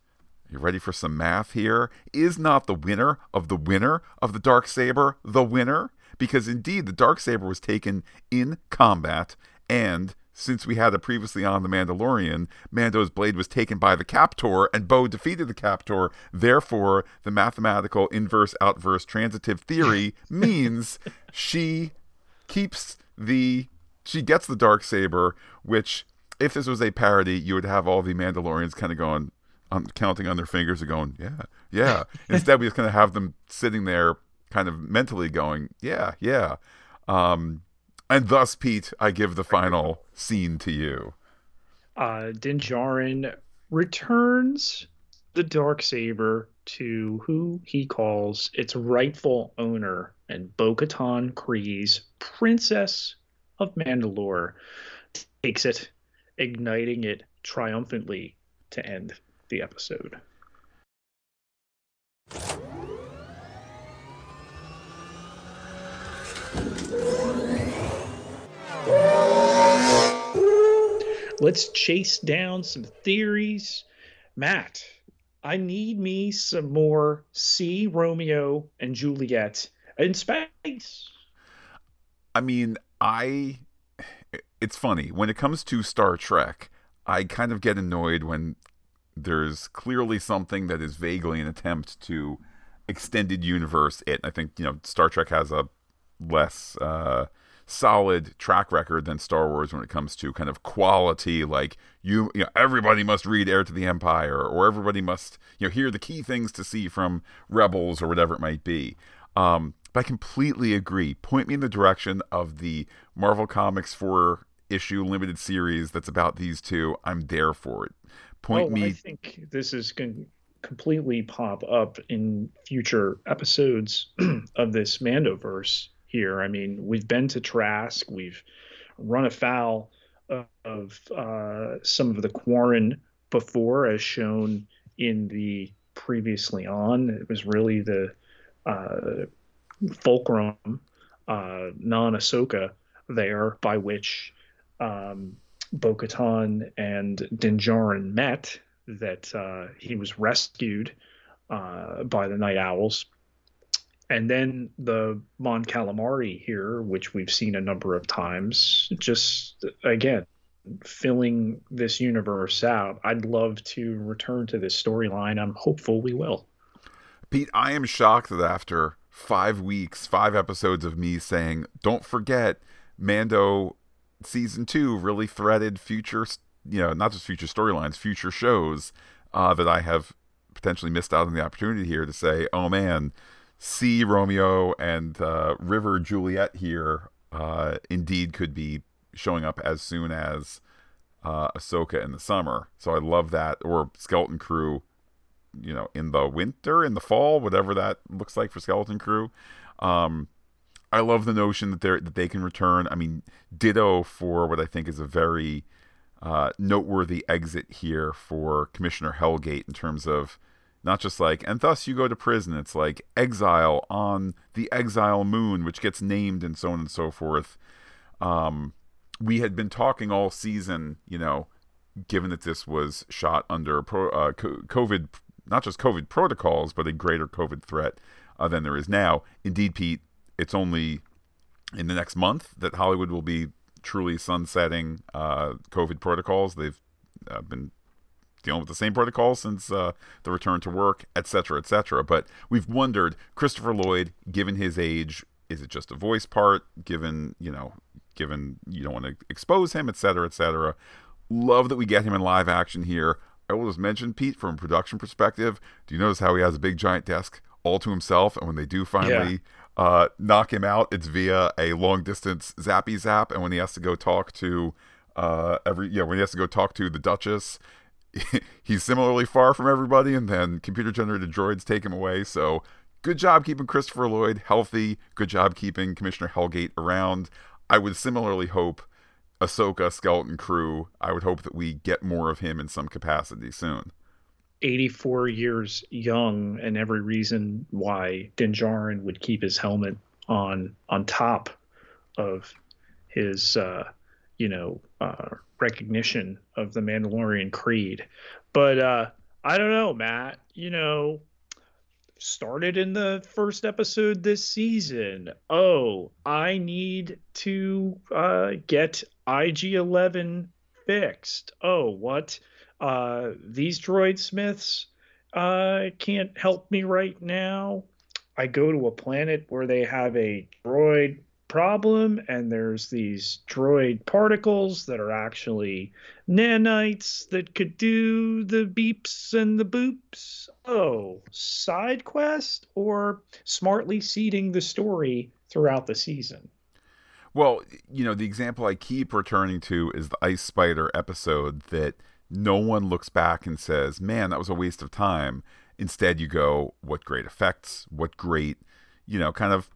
you ready for some math here? Is not the winner of the winner of the dark saber the winner? Because indeed, the dark saber was taken in combat and since we had it previously on The Mandalorian, Mando's blade was taken by the Captor, and Bo defeated the Captor. Therefore, the mathematical inverse outverse transitive theory means she keeps the she gets the dark saber, which if this was a parody, you would have all the Mandalorians kind of going, um, counting on their fingers and going, yeah, yeah. Instead, we just kind of have them sitting there, kind of mentally going, yeah, yeah. Um, and thus, Pete, I give the final scene to you. Uh, Din Djarin returns the dark saber to who he calls its rightful owner and Bo-Katan Kryze, Princess of Mandalore, takes it, igniting it triumphantly to end the episode. Let's chase down some theories. Matt, I need me some more see Romeo and Juliet in space. I mean, I it's funny when it comes to Star Trek, I kind of get annoyed when there's clearly something that is vaguely an attempt to extended universe it. I think, you know, Star Trek has a less uh solid track record than Star Wars when it comes to kind of quality. Like you, you know, everybody must read Heir to the Empire, or everybody must, you know, hear the key things to see from Rebels or whatever it might be. Um, but I completely agree. Point me in the direction of the Marvel Comics four issue limited series that's about these two. I'm there for it. Point oh, me. I think this is going to completely pop up in future episodes of this Mandoverse here. I mean, we've been to Trask, we've run afoul of, of uh, some of the Quarren before, as shown in the previously on. It was really the uh, fulcrum, uh, non Ahsoka, there by which um, Bo Katan and Din Djarin met, that uh, he was rescued uh, by the Night Owls and then the Mon Calamari here, which we've seen a number of times, just again filling this universe out. I'd love to return to this storyline. I'm hopeful we will. Pete, I am shocked that after five weeks, five episodes of me saying, "Don't forget, Mando season two really threaded future, you know, not just future storylines, future shows." Uh, that I have potentially missed out on the opportunity here to say, "Oh man." see Romeo and uh, River Juliet here uh, indeed could be showing up as soon as uh, Ahsoka in the summer. So I love that. Or Skeleton Crew, you know, in the winter, in the fall, whatever that looks like for Skeleton Crew. Um, I love the notion that they that they can return. I mean, ditto for what I think is a very uh, noteworthy exit here for Commissioner Helgait in terms of not just like, and thus you go to prison. It's like exile on the exile moon, which gets named and so on and so forth. Um, we had been talking all season, you know, given that this was shot under pro, uh, COVID, not just COVID protocols, but a greater COVID threat uh, than there is now. Indeed, Pete, it's only in the next month that Hollywood will be truly sunsetting uh, COVID protocols. They've uh, been dealing with the same protocol since uh, the return to work, etc., etc. But we've wondered, Christopher Lloyd, given his age, is it just a voice part? Given you know, given you don't want to expose him, etc., etc. Love that we get him in live action here. I will just mention Pete from a production perspective. Do you notice how he has a big giant desk all to himself, and when they do finally. Yeah. Uh, knock him out. It's via a long distance zappy zap, and when he has to go talk to uh, every yeah, when he has to go talk to the Duchess he's similarly far from everybody, and then computer generated droids take him away. So, good job keeping Christopher Lloyd healthy. Good job keeping Commissioner Helgait around. I would similarly hope Ahsoka skeleton crew. I would hope that we get more of him in some capacity soon. 84 years young, and every reason why Din Djarin would keep his helmet on on top of his, uh, you know, uh, recognition of the Mandalorian creed. But uh, I don't know, Matt. You know, started in the first episode this season. Oh, I need to uh, get IG 11 fixed. Oh, what? Uh, these droid smiths uh, can't help me right now. I go to a planet where they have a droid problem and there's these droid particles that are actually nanites that could do the beeps and the boops oh side quest or smartly seeding the story throughout the season well you know the example i keep returning to is the ice spider episode that no one looks back and says man that was a waste of time instead you go what great effects what great you know kind of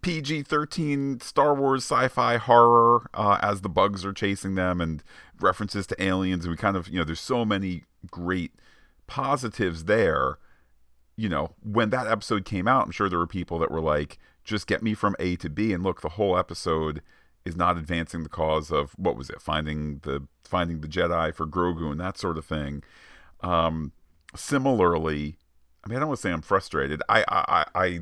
PG 13 Star Wars sci fi horror uh, as the bugs are chasing them and references to aliens. And we kind of, you know, there's so many great positives there. You know, when that episode came out, I'm sure there were people that were like, just get me from A to B. And look, the whole episode is not advancing the cause of what was it, finding the finding the Jedi for Grogu and that sort of thing. Um, similarly, I mean, I don't want to say I'm frustrated. I, I, I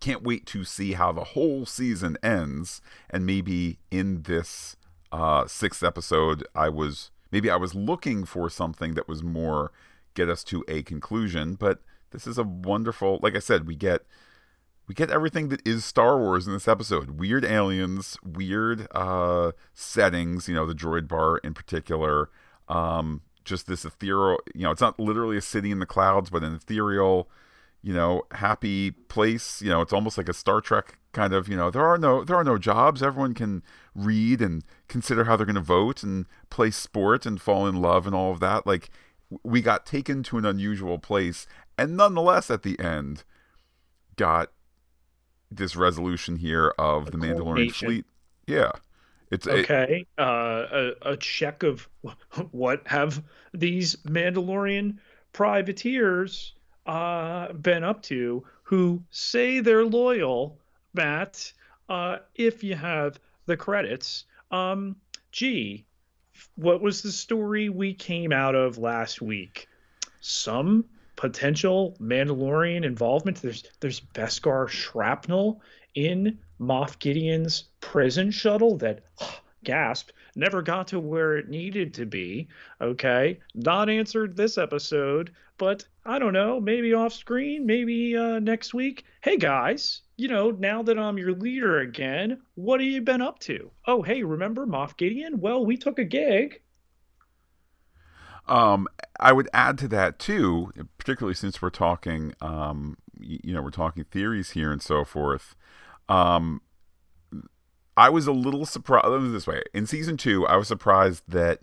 can't wait to see how the whole season ends. And maybe in this uh, sixth episode, I was maybe I was looking for something that was more get us to a conclusion. But this is a wonderful, like I said, we get we get everything that is Star Wars in this episode. Weird aliens, weird uh, settings. You know, the droid bar in particular. Um, just this ethereal. You know, it's not literally a city in the clouds, but an ethereal you know, happy place. You know, it's almost like a Star Trek kind of, you know, there are no there are no jobs. Everyone can read and consider how they're going to vote and play sport and fall in love and all of that. Like we got taken to an unusual place and nonetheless at the end got this resolution here of the Mandalorian fleet. Yeah. It's okay. A, uh, a, a check of what have these Mandalorian privateers uh, been up to who say they're loyal, Matt, uh, if you have the credits. Um, gee, what was the story we came out of last week? Some potential Mandalorian involvement. There's there's Beskar shrapnel in Moff Gideon's prison shuttle that gasp never got to where it needed to be. Okay, not answered this episode, but I don't know, maybe off screen, maybe uh, next week. Hey guys, you know, now that I'm your leader again, what have you been up to? Oh, hey, remember Moff Gideon? Well, we took a gig. Um, I would add to that too, particularly since we're talking, um, you know, we're talking theories here and so forth. Um, I was a little surprised. Let me this way: in season two, I was surprised that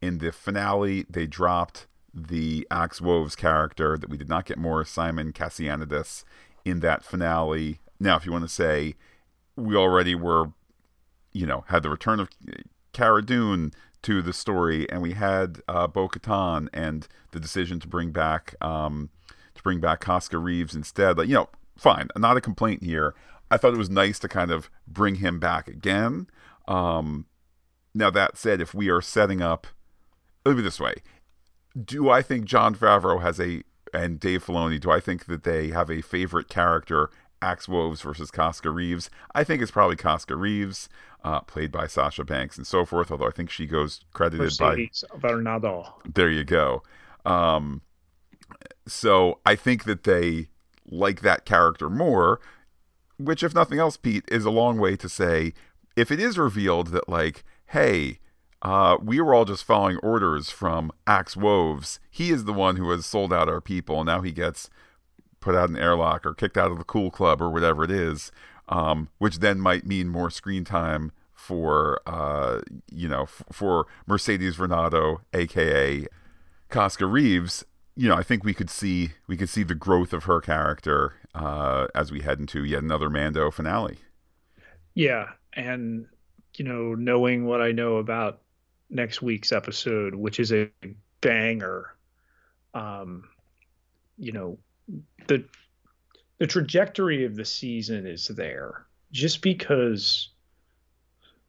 in the finale they dropped the Axe Woves character. That we did not get more Simon Kassianides in that finale. Now, if you want to say we already were, you know, had the return of Cara Dune to the story, and we had uh, Bo Katan and the decision to bring back um, to bring back Koska Reeves instead. Like, you know, fine, not a complaint here. I thought it was nice to kind of bring him back again. Um, now that said, if we are setting up, let me this way: Do I think Jon Favreau has a and Dave Filoni? Do I think that they have a favorite character? Axe Woves versus Koska Reeves. I think it's probably Koska Reeves, uh, played by Sasha Banks and so forth. Although I think she goes credited Mercedes by Varnado. There you go. Um, so I think that they like that character more which, if nothing else, Pete, is a long way to say if it is revealed that, like, hey, uh, we were all just following orders from Axe Woves. He is the one who has sold out our people, and now he gets put out an airlock or kicked out of the cool club or whatever it is, um, which then might mean more screen time for, uh, you know, f- for Mercedes Varnado, aka Koska Reeves you know, I think we could see we could see the growth of her character uh, as we head into yet another Mando finale. Yeah, and you know, knowing what I know about next week's episode, which is a banger, um, you know, the the trajectory of the season is there. Just because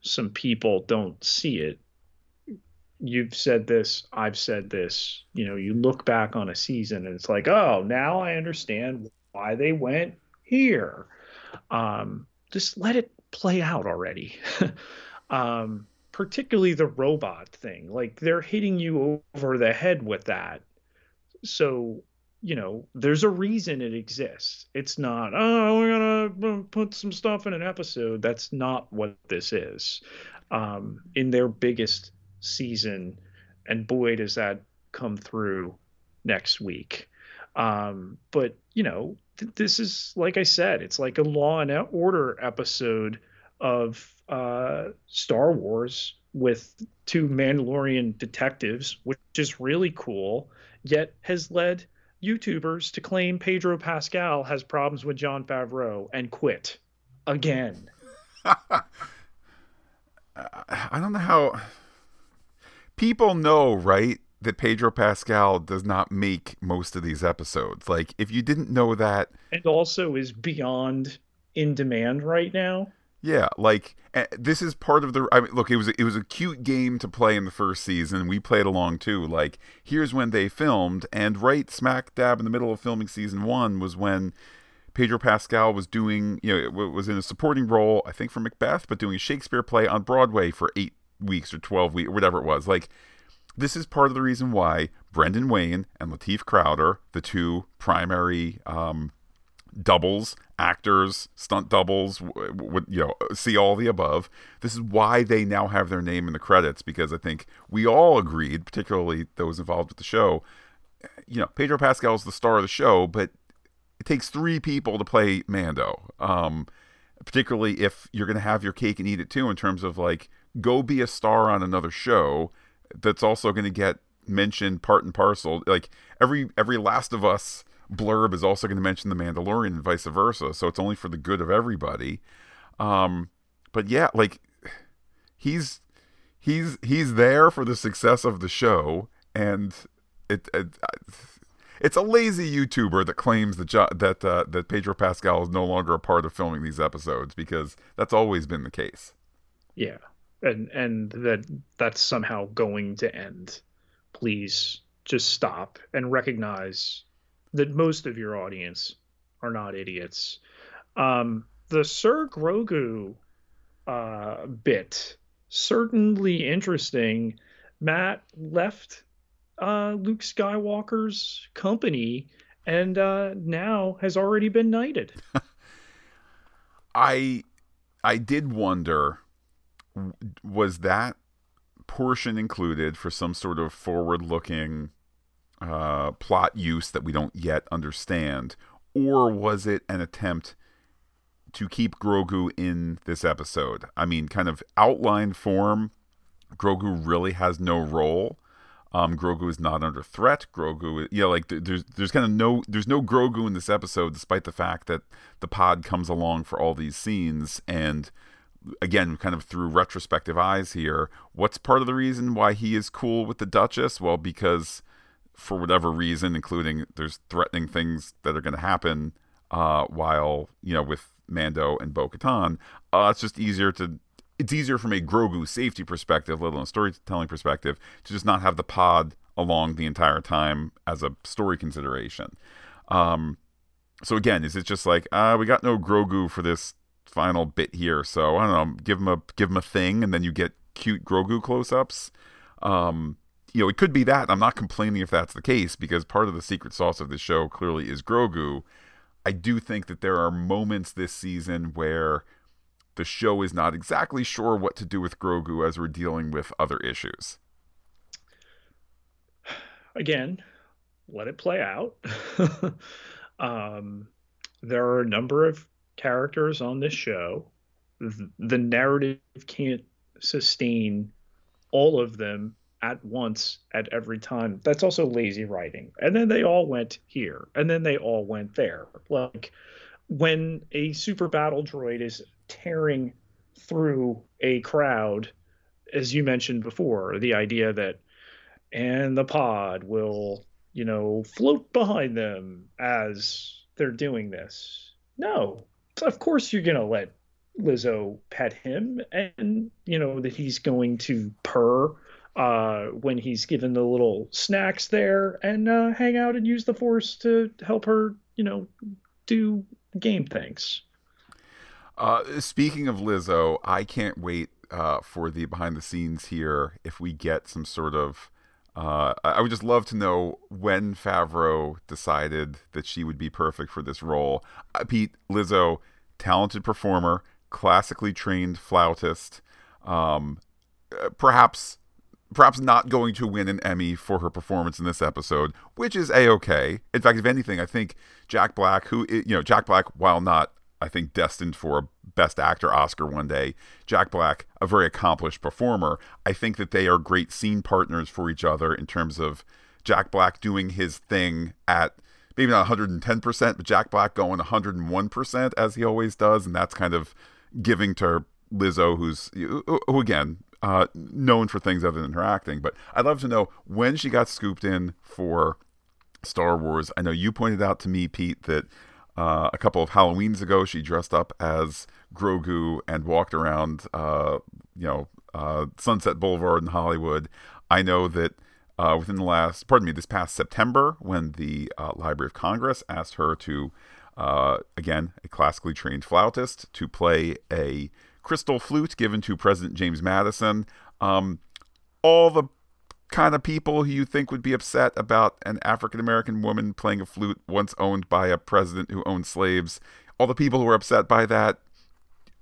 some people don't see it, you've said this, I've said this. You know, you look back on a season and it's like, oh, now I understand why they went here. Um, just let it play out already. um, particularly the robot thing. Like they're hitting you over the head with that. So, you know, there's a reason it exists. It's not, oh, we're going to put some stuff in an episode. That's not what this is. Um, in their biggest season, and boy, does that come through next week. Um, but, you know, th- this is, like I said, it's like a Law and Order episode of uh, Star Wars with two Mandalorian detectives, which is really cool, yet has led YouTubers to claim Pedro Pascal has problems with Jon Favreau and quit again. I don't know how people know, right? That Pedro Pascal does not make most of these episodes. Like, if you didn't know that, and also is beyond in demand right now. Yeah, like eh, this is part of the. I mean, look, it was it was a cute game to play in the first season. We played along too. Like, here's when they filmed, and right smack dab in the middle of filming season one was when Pedro Pascal was doing, you know, it was in a supporting role, I think for Macbeth, but doing a Shakespeare play on Broadway for eight weeks or twelve weeks or whatever it was. Like, this is part of the reason why Brendan Wayne and Lateef Crowder, the two primary um, doubles, actors, stunt doubles, would you know, see all the above. This is why they now have their name in the credits because I think we all agreed, particularly those involved with the show, you know, Pedro Pascal is the star of the show, but it takes three people to play Mando. Um, particularly if you're going to have your cake and eat it too, in terms of like, go be a star on another show that's also going to get mentioned part and parcel. Like every every Last of Us blurb is also going to mention the Mandalorian and vice versa. So it's only for the good of everybody. Um, but yeah, like he's he's he's there for the success of the show, and it, it it's a lazy YouTuber that claims that jo- that uh, that Pedro Pascal is no longer a part of filming these episodes because that's always been the case. Yeah, and and that that's somehow going to end. Please just stop and recognize that most of your audience are not idiots. Um, the Sir Grogu uh, bit certainly interesting. Matt left uh, Luke Skywalker's company and uh, now has already been knighted. I I did wonder was that portion included for some sort of forward-looking uh, plot use that we don't yet understand, or was it an attempt to keep Grogu in this episode? I mean, kind of outline form. Grogu really has no role. Um, Grogu is not under threat. Grogu, yeah, like there's there's kind of no there's no Grogu in this episode, despite the fact that the pod comes along for all these scenes and again, kind of through retrospective eyes here, what's part of the reason why he is cool with the Duchess? Well, because for whatever reason, including there's threatening things that are going to happen uh, while you know with Mando and Bo Katan. Uh, it's just easier to it's easier from a Grogu safety perspective, let alone storytelling perspective, to just not have the pod along the entire time as a story consideration. Um, so again, is it just like uh, we got no Grogu for this final bit here? So I don't know, give him a give him a thing, and then you get cute Grogu close-ups. Um, you know, it could be that. I'm not complaining if that's the case because part of the secret sauce of the show clearly is Grogu. I do think that there are moments this season where the show is not exactly sure what to do with Grogu as we're dealing with other issues. Again, let it play out. um, there are a number of characters on this show. The narrative can't sustain all of them at once at every time. That's also lazy writing. And then they all went here, and then they all went there. Like when a super battle droid is tearing through a crowd, as you mentioned before, the idea that and the pod will, you know, float behind them as they're doing this. No, of course you're gonna let Lizzo pet him, and you know that he's going to purr uh, when he's given the little snacks there, and uh, hang out and use the force to help her, you know, do game things. Uh, speaking of Lizzo, I can't wait uh, for the behind the scenes here. If we get some sort of, uh, I would just love to know when Favreau decided that she would be perfect for this role. Pete Lizzo, talented performer, classically trained flautist, um, perhaps perhaps not going to win an Emmy for her performance in this episode, which is a okay. In fact, if anything, I think Jack Black, who you know, Jack Black, while not I think destined for a Best Actor Oscar one day, Jack Black, a very accomplished performer, I think that they are great scene partners for each other in terms of Jack Black doing his thing at maybe not 110%, but Jack Black going 101% as he always does, and that's kind of giving to Lizzo, who's who again uh, known for things other than her acting. But I'd love to know when she got scooped in for Star Wars. I know you pointed out to me, Pete, that uh, a couple of Halloweens ago she dressed up as Grogu and walked around, uh, you know, uh, Sunset Boulevard in Hollywood. I know that. Uh, within the last, pardon me, this past September, when the uh, Library of Congress asked her to again, a classically trained flautist, to play a crystal flute given to President James Madison. Um, all the kind of people who you think would be upset about an African American woman playing a flute once owned by a president who owned slaves, all the people who were upset by that,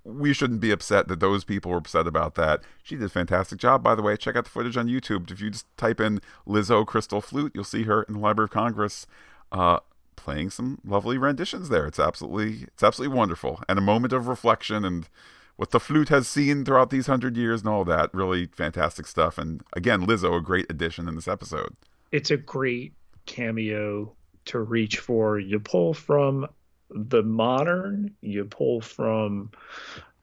we shouldn't be upset that those people were upset about that. She did a fantastic job, by the way. Check out the footage on YouTube. If you just type in Lizzo Crystal Flute, you'll see her in the Library of Congress. Uh, playing some lovely renditions there. It's absolutely it's absolutely wonderful and a moment of reflection and what the flute has seen throughout these hundred years and all that. Really fantastic stuff. And again, Lizzo, a great addition in this episode. It's a great cameo to reach for. You pull from the modern, you pull from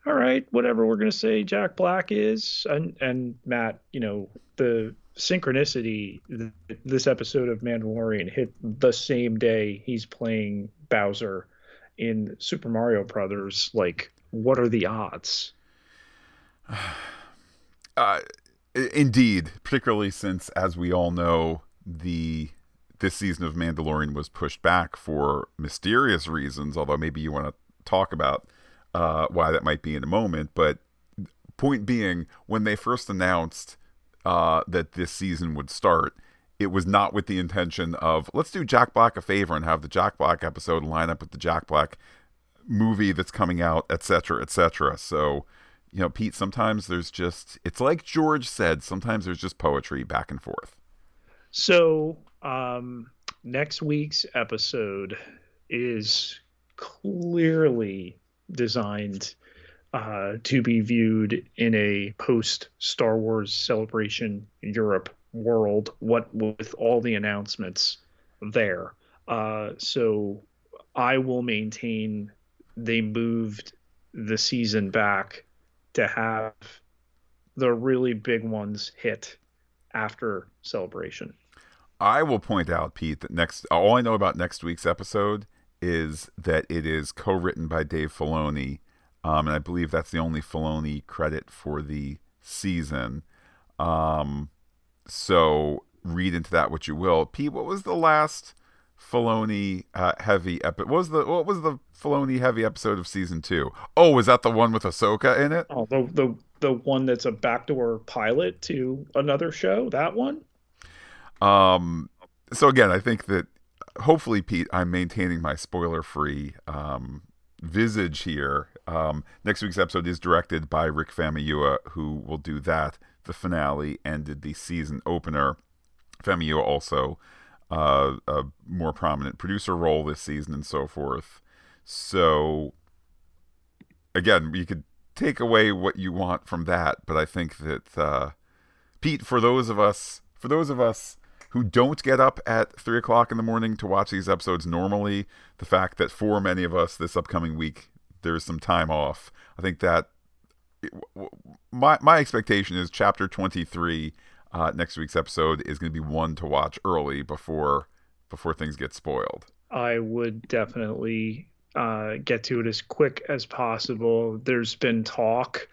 all right, whatever we're gonna say Jack Black is, and and Matt, you know, the synchronicity this episode of Mandalorian hit the same day he's playing Bowser in Super Mario Brothers. Like, what are the odds? Uh, indeed, particularly since, as we all know, the this season of Mandalorian was pushed back for mysterious reasons. Although maybe you want to talk about uh, why that might be in a moment. But point being, when they first announced uh, that this season would start, it was not with the intention of let's do Jack Black a favor and have the Jack Black episode line up with the Jack Black movie that's coming out, etc., etc. So, you know, Pete, sometimes there's just it's like George said, sometimes there's just poetry back and forth. So, um, next week's episode is clearly designed uh, to be viewed in a post Star Wars celebration Europe world. What with all the announcements there, uh, so I will maintain they moved the season back to have the really big ones hit after celebration. I will point out, Pete, that next all I know about next week's episode is that it is co-written by Dave Filoni um, and I believe that's the only Filoni credit for the season. Um, so read into that what you will. Pete, what was the last Filoni uh, heavy episode? What was the what was the Filoni heavy episode of season two? Oh, was that the one with Ahsoka in it? Oh, the the the one that's a backdoor pilot to another show. That one. Um. So again, I think that hopefully, Pete, I'm maintaining my spoiler free um, visage here. Um, next week's episode is directed by Rick Famuyiwa, who will do that. The finale ended the season opener. Famuyiwa also uh, a more prominent producer role this season and so forth. So again, you could take away what you want from that, but I think that uh, Pete, for those of us, for those of us who don't get up at three o'clock in the morning to watch these episodes normally, the fact that for many of us this upcoming week there's some time off, I think that my my expectation is chapter 23 uh, next week's episode is going to be one to watch early before before things get spoiled. I would definitely uh, get to it as quick as possible. There's been talk.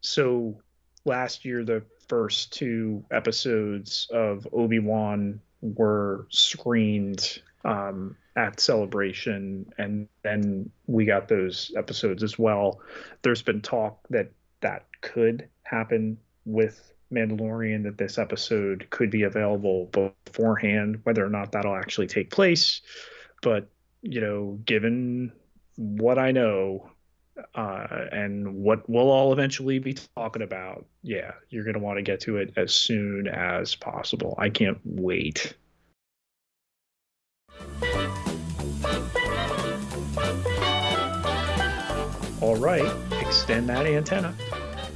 So last year, the first two episodes of Obi Wan were screened um, at Celebration, and then we got those episodes as well. There's been talk that that could happen with Mandalorian, that this episode could be available beforehand, whether or not that'll actually take place. But, you know, given what I know, uh, and what we'll all eventually be talking about, yeah, you're going to want to get to it as soon as possible. I can't wait. All right, extend that antenna.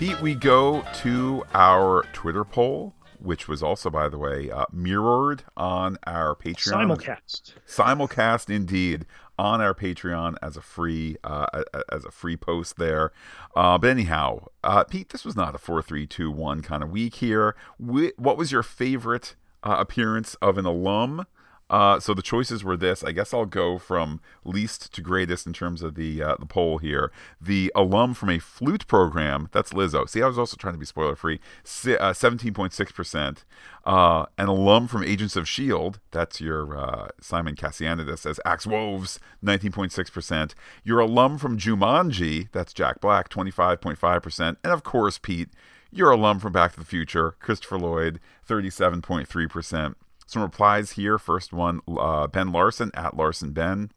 Pete, we go to our Twitter poll, which was also, by the way, uh, mirrored on our Patreon. Simulcast. Simulcast, indeed, on our Patreon as a free uh, as a free post there. Uh, but anyhow, uh, Pete, this was not a four three two one kind of week here. We, what was your favorite uh, appearance of an alum? Uh, so the choices were this. I guess I'll go from least to greatest in terms of the uh, the poll here. The alum from a flute program, that's Lizzo. See, I was also trying to be spoiler free. Uh, seventeen point six percent. Uh, an alum from Agents of Shield, that's your uh, Simon Kassianides as Axe Woves, nineteen point six percent. Your alum from Jumanji, that's Jack Black, twenty five point five percent, and of course Pete. Your alum from Back to the Future, Christopher Lloyd, 37.3%. Some replies here. First one, uh, Ben Larson at Larson Ben.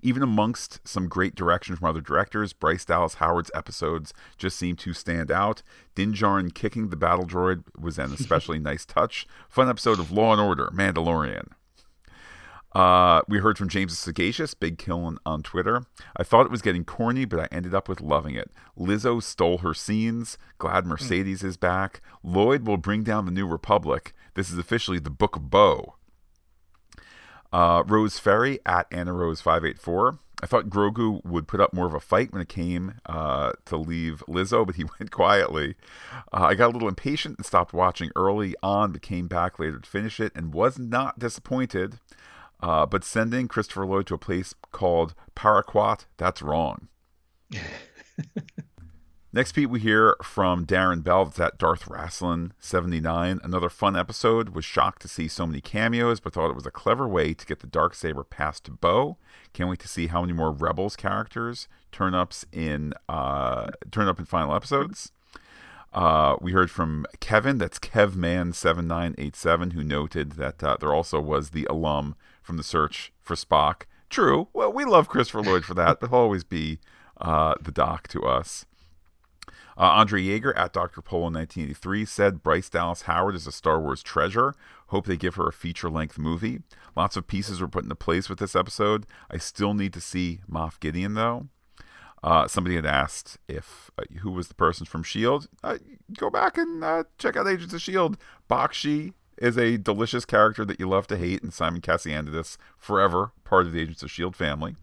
Even amongst some great direction from other directors, Bryce Dallas Howard's episodes just seem to stand out. Din Djarin kicking the battle droid was an especially nice touch. Fun episode of Law and Order, Mandalorian. Uh, we heard from James Sagacious, Big Killen on Twitter. I thought it was getting corny, but I ended up with loving it. Lizzo stole her scenes. Glad Mercedes mm. is back. Lloyd will bring down the New Republic. This is officially the Book of Bo. Uh, Rose Ferry at Anna Rose 584. I thought Grogu would put up more of a fight when it came uh, to leave Lizzo, but he went quietly. Uh, I got a little impatient and stopped watching early on, but came back later to finish it and was not disappointed. Uh, but sending Christopher Lloyd to a place called Paraquat, that's wrong. Next, Pete, we hear from Darren Bell. That's at Darth Rasslin 79. Another fun episode. Was shocked to see so many cameos, but thought it was a clever way to get the dark saber passed to Bo. Can't wait to see how many more Rebels characters turn ups in uh, turn up in final episodes. Uh, we heard from Kevin, that's Kevman7987, who noted that uh, there also was the alum from the search for Spock. True. Well, we love Christopher Lloyd for that, but he'll always be uh, the doc to us. Uh, Andre Yeager at Dr. Polo 1983 said Bryce Dallas Howard is a Star Wars treasure. Hope they give her a feature length movie. Lots of pieces were put into place with this episode. I still need to see Moff Gideon, though. Uh, somebody had asked if uh, who was the person from Shield. Uh, go back and uh, check out Agents of Shield. Bakshi is a delicious character that you love to hate, and Simon Kassianides forever part of the Agents of Shield family.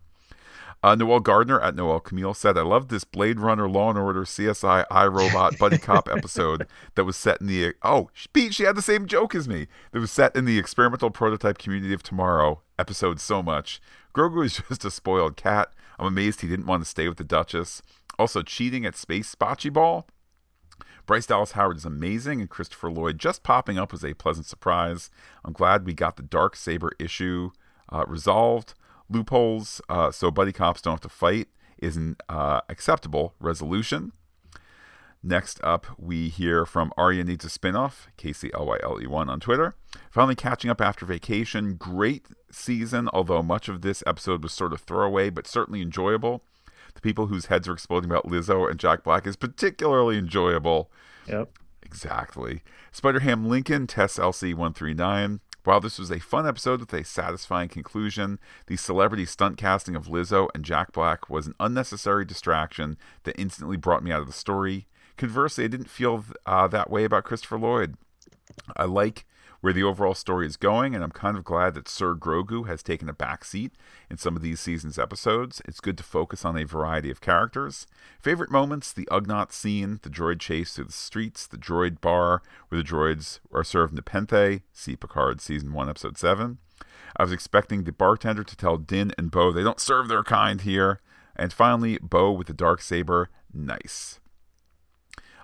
Uh, Noel Gardner at Noel Camille said, I love this Blade Runner Law and Order CSI iRobot Buddy Cop episode that was set in the. Oh, Pete, she had the same joke as me. That was set in the experimental prototype community of tomorrow episode so much. Grogu is just a spoiled cat. I'm amazed he didn't want to stay with the Duchess. Also, cheating at Space Bocce Ball. Bryce Dallas Howard is amazing, and Christopher Lloyd just popping up was a pleasant surprise. I'm glad we got the Dark Saber issue uh, resolved loopholes uh, so buddy cops don't have to fight is an uh, acceptable resolution. Next up, we hear from Arya Needs a Spinoff, KCLYLE1 on Twitter. Finally catching up after vacation. Great season, although much of this episode was sort of throwaway, but certainly enjoyable. The people whose heads are exploding about Lizzo and Jack Black is particularly enjoyable. Yep. Exactly. Spider Ham Lincoln, Tess LC139. While this was a fun episode with a satisfying conclusion, the celebrity stunt casting of Lizzo and Jack Black was an unnecessary distraction that instantly brought me out of the story. Conversely, I didn't feel uh, that way about Christopher Lloyd. I like where the overall story is going, and I'm kind of glad that Sir Grogu has taken a back seat in some of these season's episodes. It's good to focus on a variety of characters. Favorite moments the Ugnaught scene, the droid chase through the streets, the droid bar where the droids are served Nepenthe, see Picard Season 1, Episode 7. I was expecting the bartender to tell Din and Bo they don't serve their kind here. And finally, Bo with the dark saber, nice.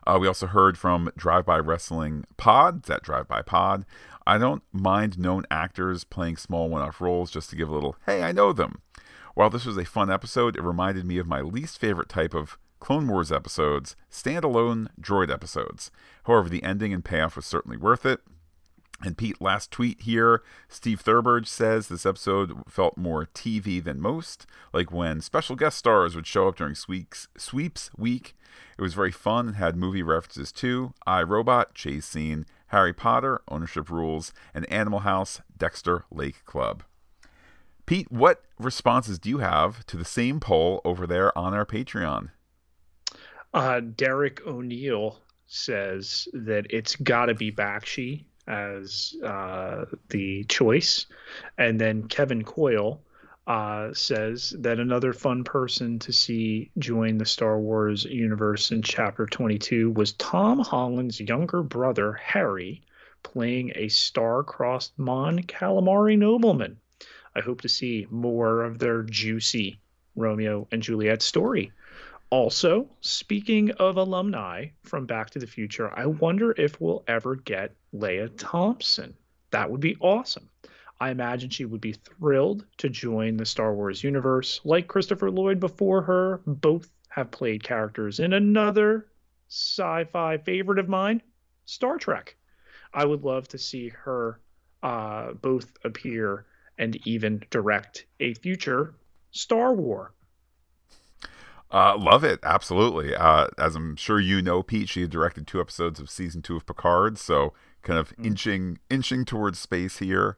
Uh, we also heard from Drive By Wrestling Pod, that Drive By Pod. I don't mind known actors playing small one off roles just to give a little, hey, I know them. While this was a fun episode, it reminded me of my least favorite type of Clone Wars episodes, standalone droid episodes. However, the ending and payoff was certainly worth it. And Pete, last tweet here. Steve Thurberge says this episode felt more TV than most, like when special guest stars would show up during sweeps, sweeps week. It was very fun and had movie references too. I Robot, Chase Scene, Harry Potter, Ownership Rules, and Animal House, Dexter Lake Club. Pete, what responses do you have to the same poll over there on our Patreon? Uh, Derek O'Neill says that it's got to be Bakshi as uh, the choice. And then Kevin Coyle uh, says that another fun person to see join the Star Wars universe in Chapter 22 was Tom Holland's younger brother, Harry, playing a star-crossed Mon Calamari nobleman. I hope to see more of their juicy Romeo and Juliet story. Also, speaking of alumni from Back to the Future, I wonder if we'll ever get Lea Thompson. That would be awesome. I imagine she would be thrilled to join the Star Wars universe. Like Christopher Lloyd before her, both have played characters in another sci fi favorite of mine, Star Trek. I would love to see her uh, both appear and even direct a future Star War. Uh, love it, absolutely. Uh, as I'm sure you know, Pete, she directed two episodes of season two of Picard, so kind of mm. inching inching towards space here.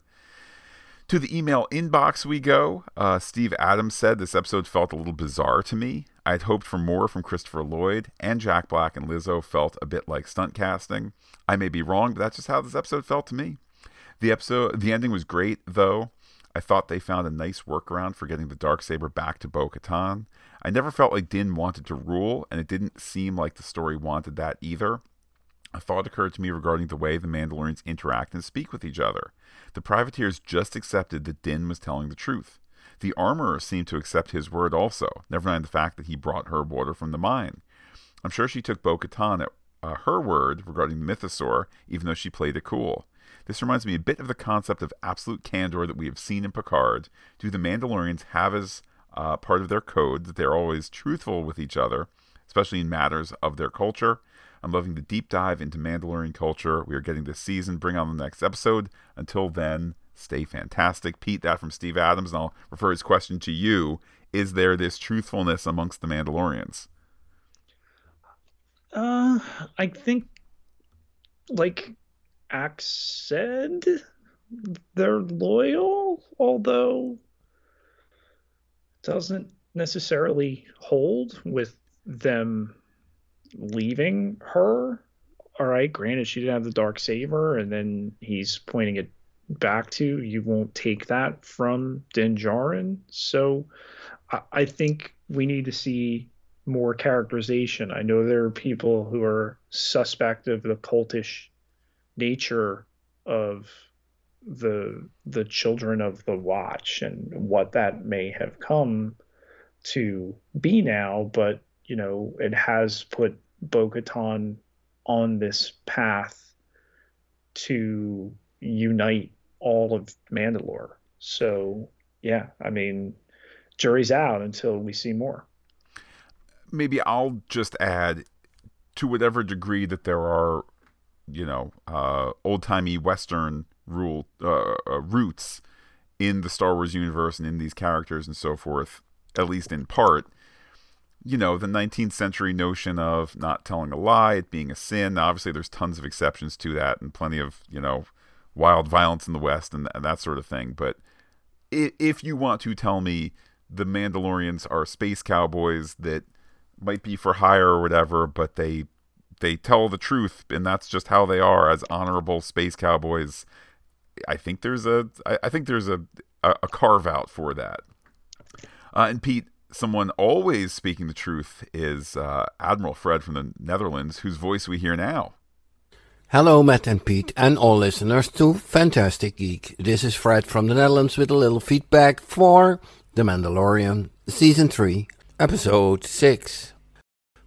To the email inbox we go. Uh, Steve Adams said this episode felt a little bizarre to me. I had hoped for more from Christopher Lloyd, and Jack Black and Lizzo felt a bit like stunt casting. I may be wrong, but that's just how this episode felt to me. The episode, the ending was great, though. I thought they found a nice workaround for getting the dark saber back to Bo Katan. I never felt like Din wanted to rule, and it didn't seem like the story wanted that either. A thought occurred to me regarding the way the Mandalorians interact and speak with each other. The privateers just accepted that Din was telling the truth. The armorer seemed to accept his word also, never mind the fact that he brought her water from the mine. I'm sure she took Bo Katan at uh, her word regarding the mythosaur, even though she played it cool. This reminds me a bit of the concept of absolute candor that we have seen in Picard. Do the Mandalorians have as uh, part of their code that they're always truthful with each other, especially in matters of their culture. I'm loving the deep dive into Mandalorian culture we are getting this season. Bring on the next episode. Until then, stay fantastic. Pete, that from Steve Adams, and I'll refer his question to you. Is there this truthfulness amongst the Mandalorians? Uh, I think, like Axe said, they're loyal, although doesn't necessarily hold with them leaving her. All right, granted, she didn't have the dark saber, and then he's pointing it back to you won't take that from Din So I, I think we need to see more characterization. I know there are people who are suspect of the cultish nature of the the children of the watch and what that may have come to be now but you know it has put bo-katan on this path to unite all of mandalore so yeah i mean jury's out until we see more maybe i'll just add to whatever degree that there are you know uh, old timey Western rule uh, uh, roots in the Star Wars universe and in these characters and so forth, at least in part. You know, the 19th century notion of not telling a lie, it being a sin. Now, obviously, there's tons of exceptions to that and plenty of, you know, wild violence in the West and, and that sort of thing. But if, you want to tell me the Mandalorians are space cowboys that might be for hire or whatever, but they they tell the truth, and that's just how they are as honorable space cowboys. I think there's a I, I think there's a a, carve out for that. Uh, and Pete, someone always speaking the truth is uh, Admiral Fred from the Netherlands, whose voice we hear now. Hello, Matt and Pete, and all listeners to Phantastic Geek. This is Fred from the Netherlands with a little feedback for The Mandalorian, Season 3, Episode 6.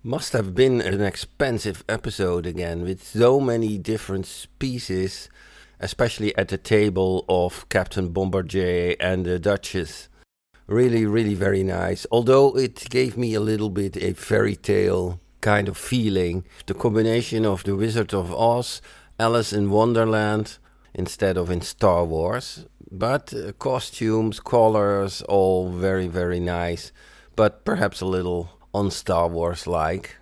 Must have been an expensive episode again, with so many different species, especially at the table of Captain Bombardier and the Duchess. Really, really very nice. Although it gave me a little bit a fairy tale kind of feeling. The combination of The Wizard of Oz, Alice in Wonderland, instead of in Star Wars. But uh, costumes, colors, all very, very nice. But perhaps a little on Star Wars like.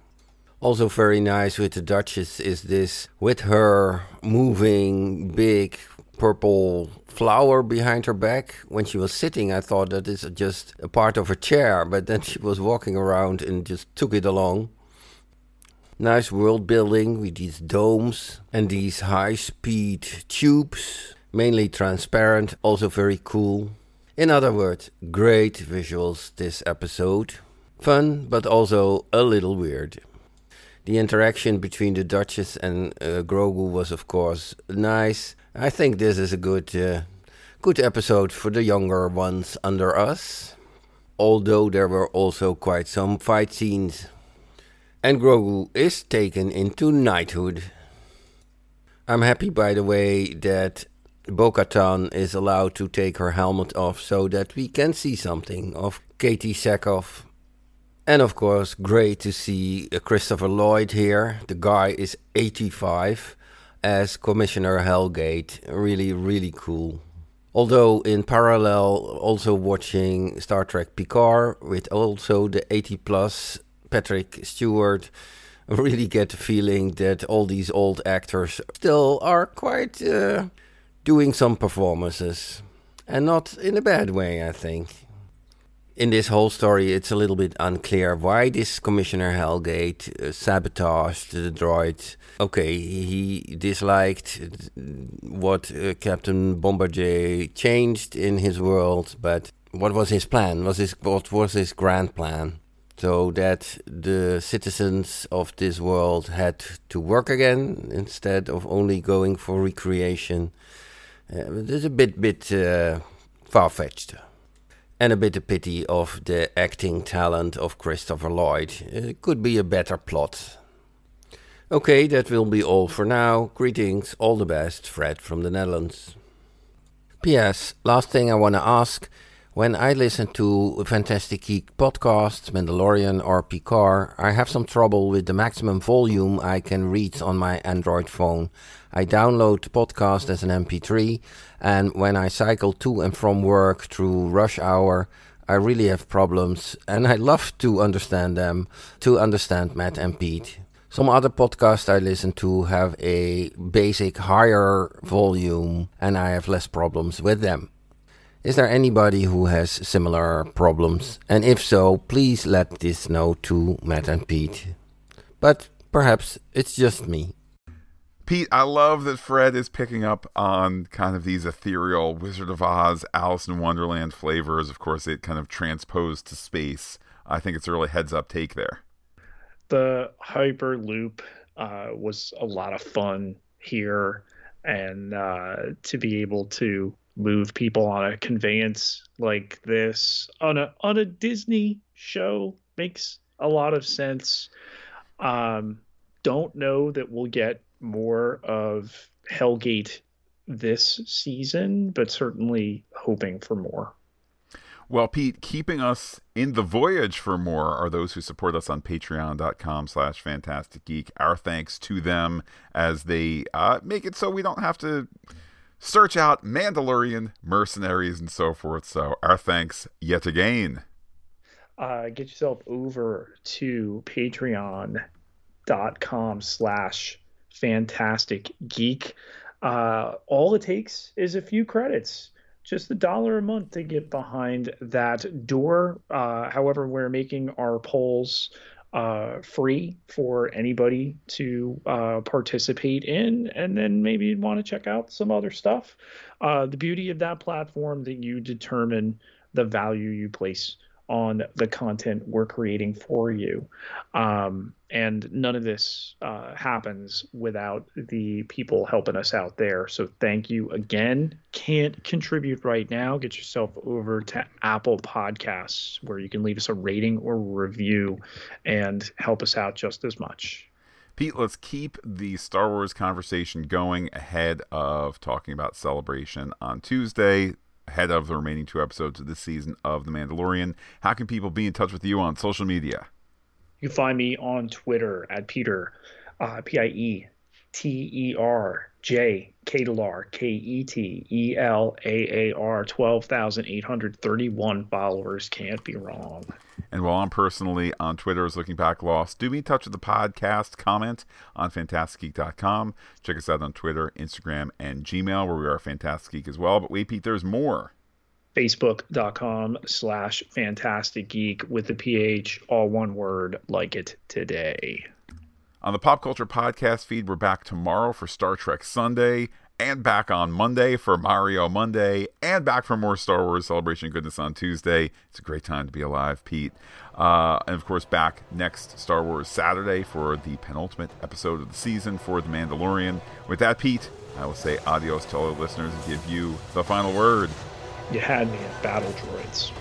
Also, very nice with the Duchess is this with her moving big purple flower behind her back. When she was sitting, I thought that is just a part of her chair, but then she was walking around and just took it along. Nice world building with these domes and these high speed tubes, mainly transparent, also very cool. In other words, great visuals this episode. Fun, but also a little weird. The interaction between the Duchess and uh, Grogu was, of course, nice. I think this is a good, uh, good episode for the younger ones under us. Although there were also quite some fight scenes. And Grogu is taken into knighthood. I'm happy, by the way, that Bo is allowed to take her helmet off so that we can see something of Katee Sackhoff and of course, great to see Christopher Lloyd here. The guy is 85 as Commissioner Helgait. Really, really cool. Although in parallel, also watching Star Trek Picard with also the 80 plus Patrick Stewart, really get the feeling that all these old actors still are quite uh, doing some performances. And not in a bad way, I think in this whole story, it's a little bit unclear why this Commissioner Helgait uh, sabotaged the droid. Okay, he disliked what uh, Captain Bombardier changed in his world, but what was his plan? Was his what was his grand plan? So that the citizens of this world had to work again instead of only going for recreation. Uh, it's a bit bit uh, far fetched and a bit of pity of the acting talent of Christopher Lloyd. It could be a better plot. Okay, that will be all for now. Greetings, all the best, Fred from the Netherlands. P.S. Last thing I want to ask when I listen to Phantastic Geek podcasts, Mandalorian or Picard, I have some trouble with the maximum volume I can read on my Android phone. I download the podcast as an MP3, and when I cycle to and from work through rush hour, I really have problems, and I love to understand them, to understand Matt and Pete. Some other podcasts I listen to have a basic higher volume, and I have less problems with them. Is there anybody who has similar problems? And if so, please let this know to Matt and Pete. But perhaps it's just me. Pete, I love that Fred is picking up on kind of these ethereal Wizard of Oz, Alice in Wonderland flavors. Of course, it kind of transposed to space. I think it's a really heads up take there. The Hyperloop uh, was a lot of fun here, and uh, to be able to move people on a conveyance like this on a on a Disney show makes a lot of sense. Um, don't know that we'll get more of Helgait this season, but certainly hoping for more. Well, Pete, keeping us in the voyage for more are those who support us on patreon.com slash phantastic geek. Our thanks to them as they uh, make it so we don't have to search out Mandalorian mercenaries and so forth. So our thanks yet again. Uh, get yourself over to patreon.com slash phantastic geek. Uh, all it takes is a few credits just a dollar a month to get behind that door. Uh, however, we're making our polls uh, free for anybody to uh, participate in, and then maybe you'd want to check out some other stuff. Uh, the beauty of that platform that you determine the value you place on the content we're creating for you. Um, and none of this uh, happens without the people helping us out there. So thank you again. Can't contribute right now. Get yourself over to Apple Podcasts where you can leave us a rating or review and help us out just as much. Pete, let's keep the Star Wars conversation going ahead of talking about Celebration on Tuesday ahead of the remaining two episodes of this season of The Mandalorian. How can people be in touch with you on social media? You can find me on Twitter at Peter, uh, P I E T E R J Ketelaar, K E T E L A A R, 12,831 followers. Can't be wrong. And while I'm personally on Twitter as Looking Back Lost, do me in touch with the podcast. Comment on PhantasticGeek.com. Check us out on Twitter, Instagram, and Gmail, where we are Phantastic Geek as well. But wait, Pete, there's more. Facebook.com slash Phantastic Geek with the PH, all one word, like it today. On the Pop Culture Podcast feed, we're back tomorrow for Star Trek Sunday and back on Monday for Mario Monday, and back for more Star Wars Celebration goodness on Tuesday. It's a great time to be alive, Pete. Uh, and of course, back next Star Wars Saturday for the penultimate episode of the season for The Mandalorian. With that, Pete, I will say adios to all the listeners and give you the final word. You had me at Battle Droids.